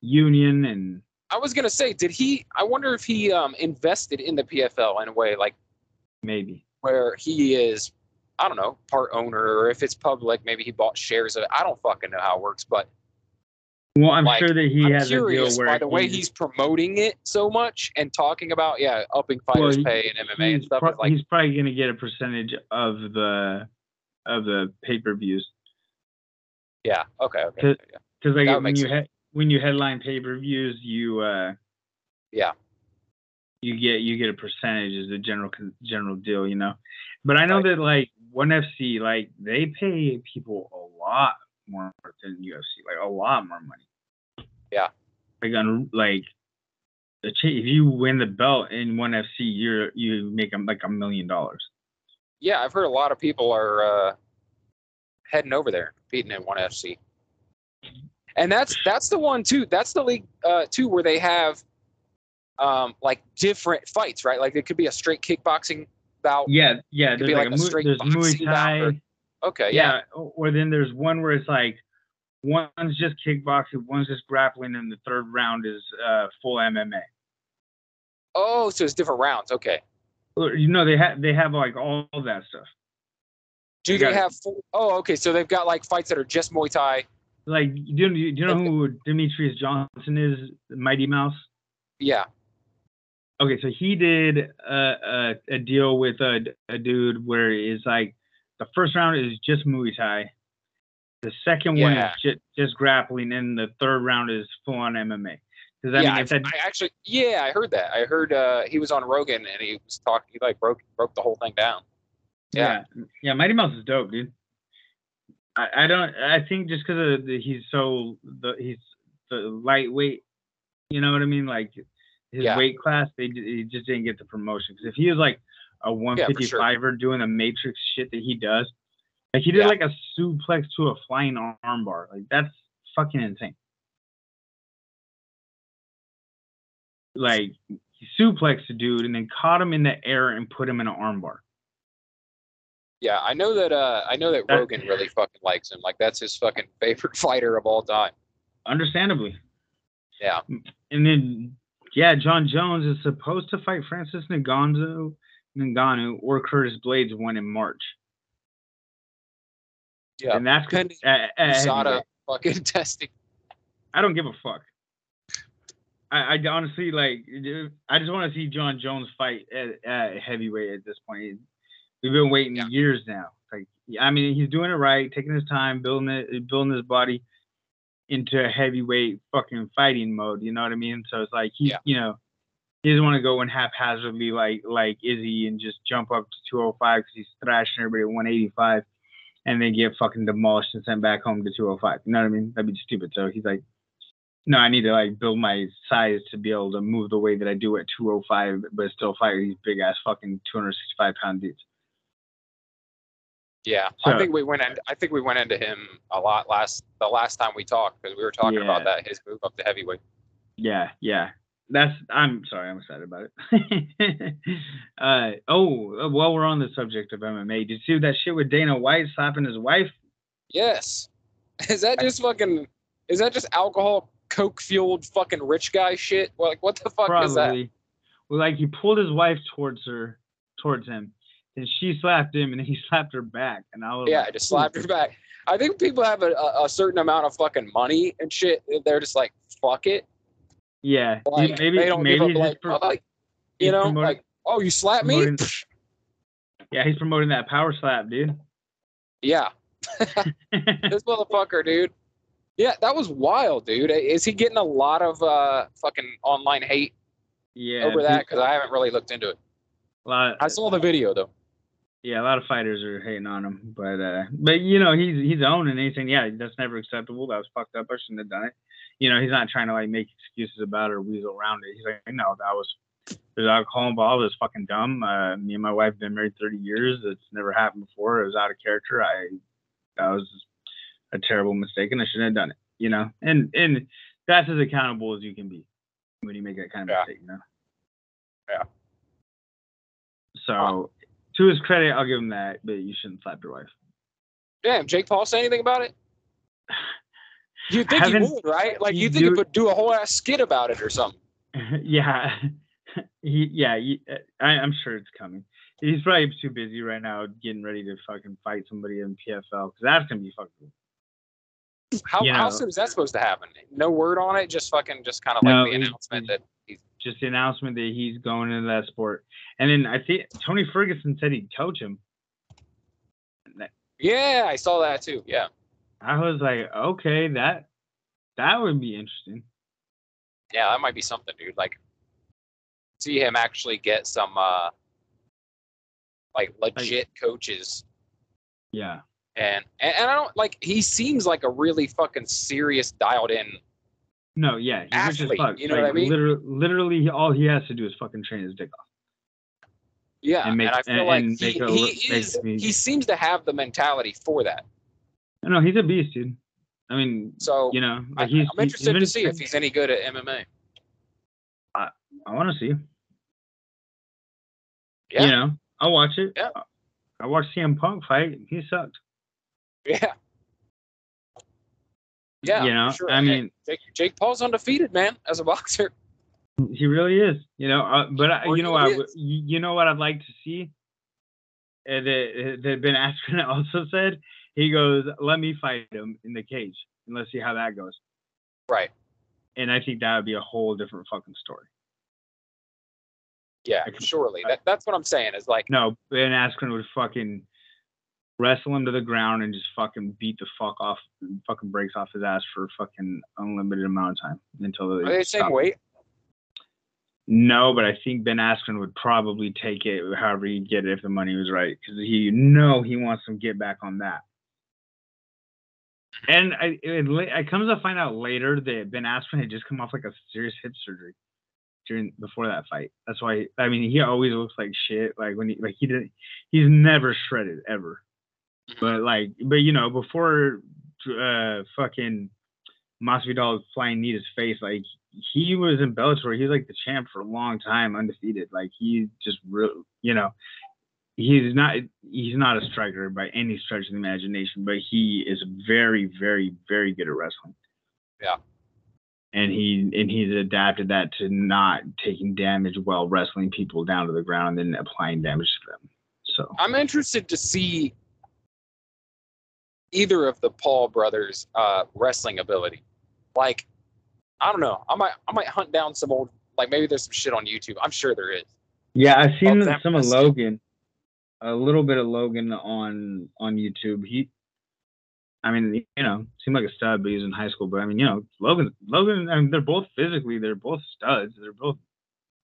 union, and I was gonna say, did he? I wonder if he um, invested in the PFL in a way like maybe. where he is, I don't know, part owner, or if it's public, maybe he bought shares of it. I don't fucking know how it works, but Well, I'm Like, sure that he I'm has a deal where by the way he's promoting it so much and talking about yeah, upping fighters' he- pay and MMA and stuff. pro- like, he's probably gonna get a percentage of the of the pay per views. yeah, okay, okay, to- okay, yeah. Because like That when you he- when you headline pay per views, you uh Yeah. you get you get a percentage as a general general deal, you know. But I know Right. that like one FC like they pay people a lot more than UFC, like a lot more money. Yeah. Like on like the cha- if you win the belt in one FC, you're you make 'em like a million dollars. yeah, I've heard a lot of people are uh, heading over there, competing in one FC, and that's that's the one too. That's the league uh, too, where they have um, like different fights, right? Like it could be a straight kickboxing bout. Yeah, yeah. There's be like, like a, mu- straight there's Muay Thai. or- Okay, yeah, yeah. Or then there's one where it's like one's just kickboxing, one's just grappling, and the third round is uh, full MMA. Oh, so it's different rounds. Okay. You know, they have they have like all that stuff. Do They they have full? Oh, okay. So they've got like fights that are just Muay Thai. Like, do you, do you know who Demetrious Johnson is? Mighty Mouse. Yeah. Okay, so he did a, a, a deal with a, a dude where it's like the first round is just Muay Thai, the second one is just, just grappling, and the third round is full on MMA. Yeah, mean I, I actually, yeah, I heard that. I heard uh, he was on Rogan and he was talking. He like broke broke the whole thing down. yeah. yeah. yeah, Mighty Mouse is dope, dude. I, I don't. I think just because he's so the he's the lightweight, you know what I mean? Like his Yeah. weight class, they he just didn't get the promotion. Because if he was like a Yeah, for sure. 155er doing the Matrix shit that he does, like he did Yeah. like a suplex to a flying armbar, like that's fucking insane. Like he suplexed a dude and then caught him in the air and put him in an armbar. Yeah, I know that. Uh, I know that That- Rogan really fucking likes him. Like that's his fucking favorite fighter of all time. Understandably. Yeah. And then, yeah, Jon Jones is supposed to fight Francis Ngannou, Ngannou or Curtis Blaydes one in March. Yeah. And that's at, at USADA fucking testing. I don't give a fuck. I, I honestly like. I just want to see Jon Jones fight at, at heavyweight at this point. We've been waiting Yeah. years now. Like, I mean, he's doing it right, taking his time, building it, building his body into a heavyweight fucking fighting mode. You know what I mean? So it's like he, Yeah. you know, he doesn't want to go in haphazardly like like Izzy and just jump up to 205 because he's thrashing everybody at 185, and then get fucking demolished and sent back home to 205. You know what I mean? That'd be stupid. So he's like, no, I need to like build my size to be able to move the way that I do at 205, but still fight these big ass fucking 265 pound dudes. Yeah, So- I think we went. In, I think we went into him a lot last the last time we talked because we were talking about that his move up to heavyweight. Yeah, yeah. That's I'm sorry, I'm excited about it. uh oh, while we're on the subject of MMA, did you see that shit with Dana White slapping his wife? Yes, is that just fucking? Is that just alcohol, coke fueled fucking rich guy shit? Like what the fuck is that? Probably. Well, like he pulled his wife towards her, towards him, and she slapped him, and he slapped her back, and I was Yeah, like, I just slapped her back. I think people have a, a, a certain amount of fucking money and shit. They're just like, fuck it. Yeah, Like, maybe they don't maybe give just Like, pro- like, you know, promoting- like, oh, you slapped me? yeah, he's promoting that power slap, dude. yeah, this motherfucker, dude. Yeah, that was wild, dude. Is he getting a lot of uh fucking online hate yeah, over that? Because I haven't really looked into it. a I saw the video though. Yeah, a lot of fighters are hating on him, but uh, but you know he's he's owning anything. Yeah, that's never acceptable. That was fucked up. I shouldn't have done it. You know, he's not trying to like make excuses about it or weasel around it. He's like, no, that was there's alcohol involved. It's fucking dumb. Uh, me and my wife have been married 30 years. It's never happened before. It was out of character. I that was a terrible mistake, and I shouldn't have done it. You know, and and that's as accountable as you can be when you make that kind of Yeah. mistake. You know. Yeah. So to his credit, I'll give him that, but you shouldn't slap your wife. Damn, Jake Paul say anything about it? You think he would, right? Like you think he would do a whole ass skit about it or something. yeah, he, yeah, he, I, I'm sure it's coming. He's probably too busy right now getting ready to fucking fight somebody in PFL because that's gonna be fucking. How, You how soon is that supposed to happen? No word on it, just fucking, just kind of No, like the he- announcement that he's. Just the announcement that he's going into that sport, and then I think Tony Ferguson said he'd coach him. Yeah, I saw that too. Yeah, I was like, okay, that that would be interesting. yeah, that might be something, dude. Like, see him actually get some, uh like legit coaches, Yeah, and, and and I don't like. He seems like a really fucking serious, dialed in. No, yeah, he's rich as fuck. you know what I mean? Literally, literally, all he has to do is fucking train his dick off. Yeah, And and, make- I feel and- like and he, he is. He seems to have the mentality for that. No, he's a beast, dude. I mean, So you know, I, like he's, I'm interested to see if he's any good at MMA. I want to see. Yeah, You know, I'll watch it. Yeah. I watched CM Punk fight. He sucked. yeah, yeah. You know, sure. I mean- Jake, Jake Paul's undefeated, man, as a boxer. He really is. You know, uh, but I, you know what? i'd You know what I'd like to see. Uh, that that Ben Askren also said. He goes, "Let me fight him in the cage, and let's see how that goes." Right. And I think that would be a whole different fucking story. Yeah, surely. That, that's what I'm saying. Is like, No, Ben Askren would fucking wrestle him to the ground and just fucking beat the fuck off, fucking breaks off his ass for fucking unlimited amount of time until they are they same stop. weight? No, but I think Ben Askren would probably take it however he'd get it if the money was right because he know he wants some get back on that. And I it, it comes to find out later that Ben Askren had just come off like a serious hip surgery during before that fight. That's why I mean he always looks like shit. Like when he like he didn't he's never shredded ever. But like but you know before uh fucking Masvidal flying knee his face like he was in Bellator. He was like the champ for a long time, undefeated. Like he just real, you know, he's not he's not a striker by any stretch of the imagination, but he is very, very, very good at wrestling. Yeah. And he and he's adapted that to not taking damage while wrestling people down to the ground and then applying damage to them. So I'm interested to see either of the Paul brothers' uh, wrestling ability. Like, I don't know. I might I might hunt down some old like maybe there's some shit on YouTube. I'm sure there is. Yeah, I've seen them some of. Logan, a little bit of Logan on on YouTube. He, I mean, you know, seemed like a stud, but he was in high school. But I mean, you know, Logan, Logan, I mean, they're both physically, they're both studs. They're both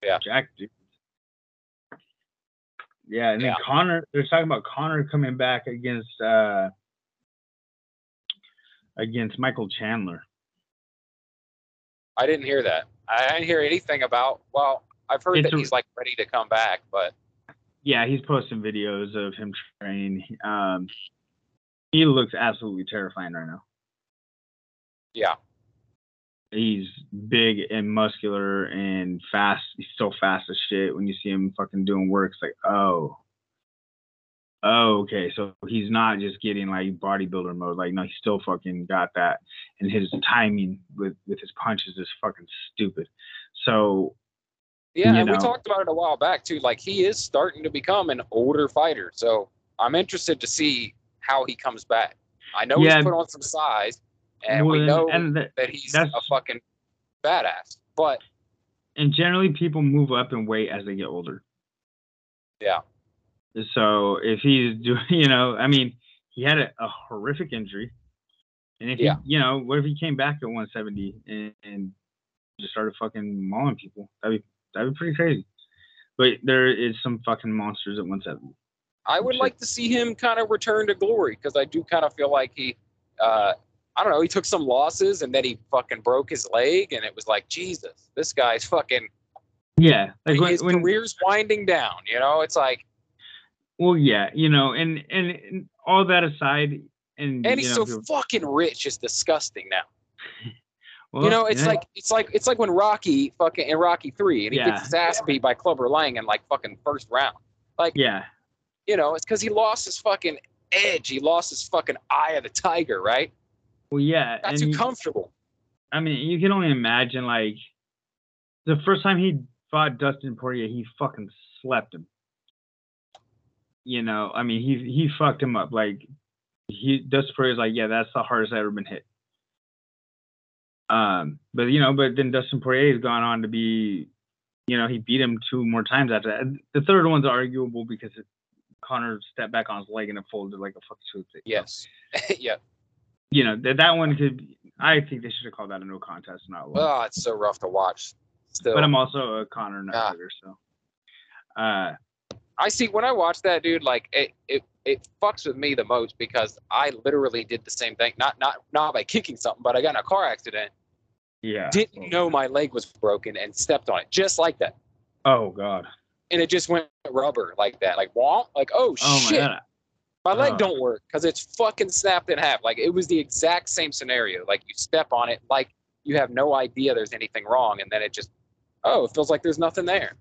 Yeah. jacked dudes. Yeah, and then Yeah. Conor, they're talking about Conor coming back against uh against Michael Chandler. I didn't hear that. I didn't hear anything about. Well, I've heard It's that he's like ready to come back, but Yeah, he's posting videos of him training. Um, he looks absolutely terrifying right now. yeah, he's big and muscular and fast. He's so fast as shit. When you see him fucking doing work, it's like, oh, oh, okay. So he's not just getting like bodybuilder mode. Like, no, he still fucking got that. And his timing with with his punches is fucking stupid. So yeah. And we talked about it a while back too. Like he is starting to become an older fighter, so I'm interested to see how he comes back. I know Yeah. he's put on some size, and we know and the, that he's a fucking badass. But and generally people move up in weight as they get older. yeah, So if he's doing, you know, I mean, he had a, a horrific injury, and if Yeah. he, you know, what if he came back at 170 and, and just started fucking mauling people? That'd be that'd be pretty crazy. But there is some fucking monsters at 170. I would Shit. like to see him kind of return to glory because I do kind of feel like he, uh, I don't know, he took some losses and then he fucking broke his leg, and it was like Jesus, this guy's fucking Yeah, like when, his when career's winding down. You know, it's like, well, yeah, you know, and, and and all that aside, and and he's know, so fucking rich. It's disgusting now. well, you know, it's yeah. like it's like it's like when Rocky fucking in Rocky three and he Yeah. gets his ass beat by Clubber Lang in like fucking first round. Like, Yeah. you know, it's because he lost his fucking edge. He lost his fucking eye of the tiger, right? Well, yeah. And too you- comfortable. I mean, you can only imagine like the first time he fought Dustin Poirier, he fucking slept him. You know, I mean, he he fucked him up. Like he Dustin Poirier's like, yeah, that's the hardest I've ever been hit. Um, but you know, but then Dustin Poirier's gone on to be, you know, he beat him two more times after that. The third one's arguable because it, Conor stepped back on his leg and it folded like a fucking toothpick. Yes. yeah. You know, that that one could. I think they should have called that a no contest, not one. Oh, it's so rough to watch. Still. but I'm also a Conor Ah. nutcracker, so. Uh, I see when I watch that dude, like it, it, it fucks with me the most because I literally did the same thing. Not, not, not by kicking something, but I got in a car accident. yeah. Didn't know my leg was broken and stepped on it just like that, Oh God. and it just went rubber like that, like womp, like oh, Oh shit, my my leg Oh. don't work because it's fucking snapped in half. Like it was the exact same scenario. Like you step on it, like you have no idea there's anything wrong, and then it just, oh, it feels like there's nothing there.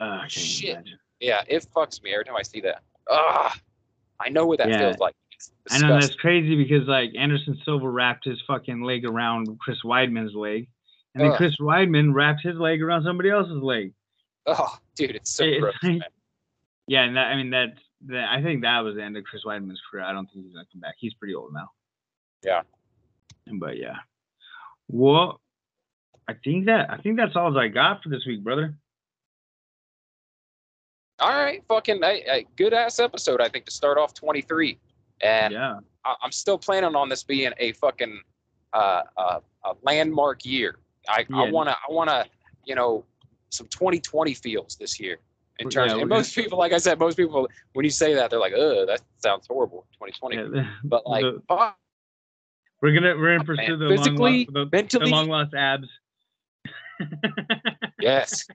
Uh, Shit. imagine. Yeah, it fucks me every time I see that. Ah, I know what that Yeah. feels like. I know that's crazy because like Anderson Silva wrapped his fucking leg around Chris Weidman's leg, and then Ugh. Chris Weidman wrapped his leg around somebody else's leg. Oh, dude, it's so It's gross. like-. Yeah, and that I mean that's that. I think that was the end of Chris Weidman's career. I don't think he's gonna come back. He's pretty old now. Yeah. But yeah. Well, I think that I think that's all I got for this week, brother. All right, fucking hey, hey, good ass episode. I think to start off 23, and yeah. I, I'm still planning on this being a fucking uh, uh, a landmark year. I, I wanna I wanna you know some 2020 feels this year. In terms, we're and most people, like I said, most people when you say that they're like, "Ugh, that sounds horrible." 2020, yeah. but like, the- We're gonna we're gonna Man, pursue the physically, long lost, the, the mentally- long lost abs. yes,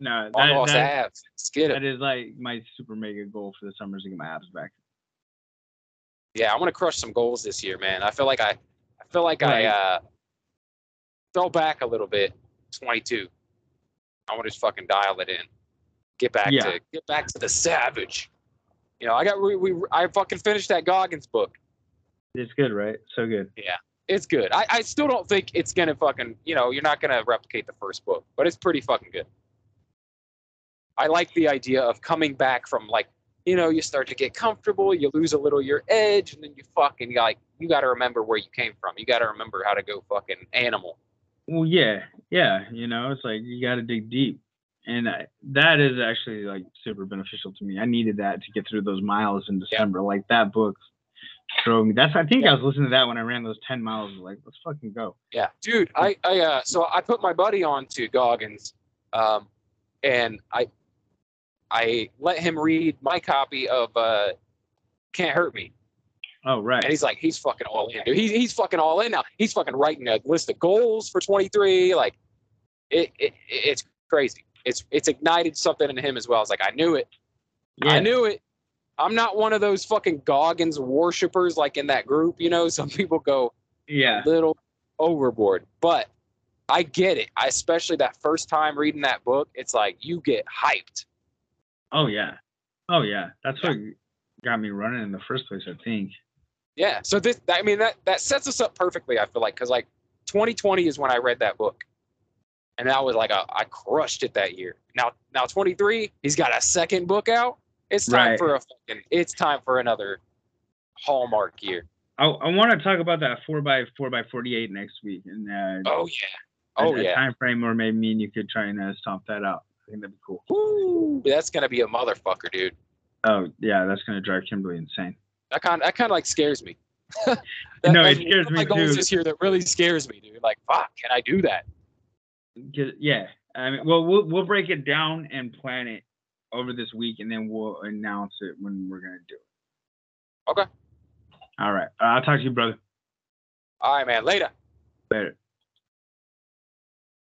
no, that, lost that, abs. Let's get it. that is like my super mega goal for the summer is to get my abs back. Yeah, I want to crush some goals this year, man. I feel like I, I feel like Right. I uh, fell back a little bit. 22. I want to just fucking dial it in. Get back Yeah. to get back to the savage. You know, I got we, we I fucking finished that Goggins book. It's good, right? So good. Yeah, it's good. I, I still don't think it's gonna fucking you know you're not gonna replicate the first book, but it's pretty fucking good. I like the idea of coming back from like you know you start to get comfortable, you lose a little your edge, and then you fucking like you got to remember where you came from. You got to remember how to go fucking animal. Well, yeah, yeah. You know, it's like you got to dig deep, and I, that is actually like super beneficial to me. I needed that to get through those miles in December. Like that book drove me. That's I think I was listening to that when I ran those ten miles. Like, let's fucking go. Yeah, dude. I I uh so I put my buddy on to Goggins, um, and I I let him read my copy of uh Can't Hurt Me. Oh right. And he's like, he's fucking all in, dude. He's, he's fucking all in now. He's fucking writing a list of goals for 23. Like, it, it it's crazy. It's it's ignited something in him as well. It's like I knew it. yeah. I knew it. I'm not one of those fucking Goggins worshippers like in that group. You know, some people go Yeah. a little overboard, but I get it. I especially that first time reading that book. It's like you get hyped. Oh yeah. Oh yeah. That's what got me running in the first place. I think. Yeah. So this, I mean, that that sets us up perfectly. I feel like because like 2020 is when I read that book, and that was like a, I crushed it that year. Now now 23, he's got a second book out. It's time Right. for a fucking. It's time for another hallmark year. I, I want to talk about that four by four by forty eight next week, and uh, Oh yeah. Oh yeah. time frame or maybe me and you could try and uh, stomp that out. I think that'd be cool. Woo, that's gonna be a motherfucker, dude. Oh yeah, that's gonna drive Kimberly insane. That kind that kind of like scares me. That- No, it scares me my goals too. this year that really scares me, dude. Like, fuck, can I do that? Yeah, I mean, well, we'll we'll break it down and plan it over this week, and then we'll announce it when we're gonna do it. Okay. All right. I'll talk to you, brother. All right, man. Later. Later.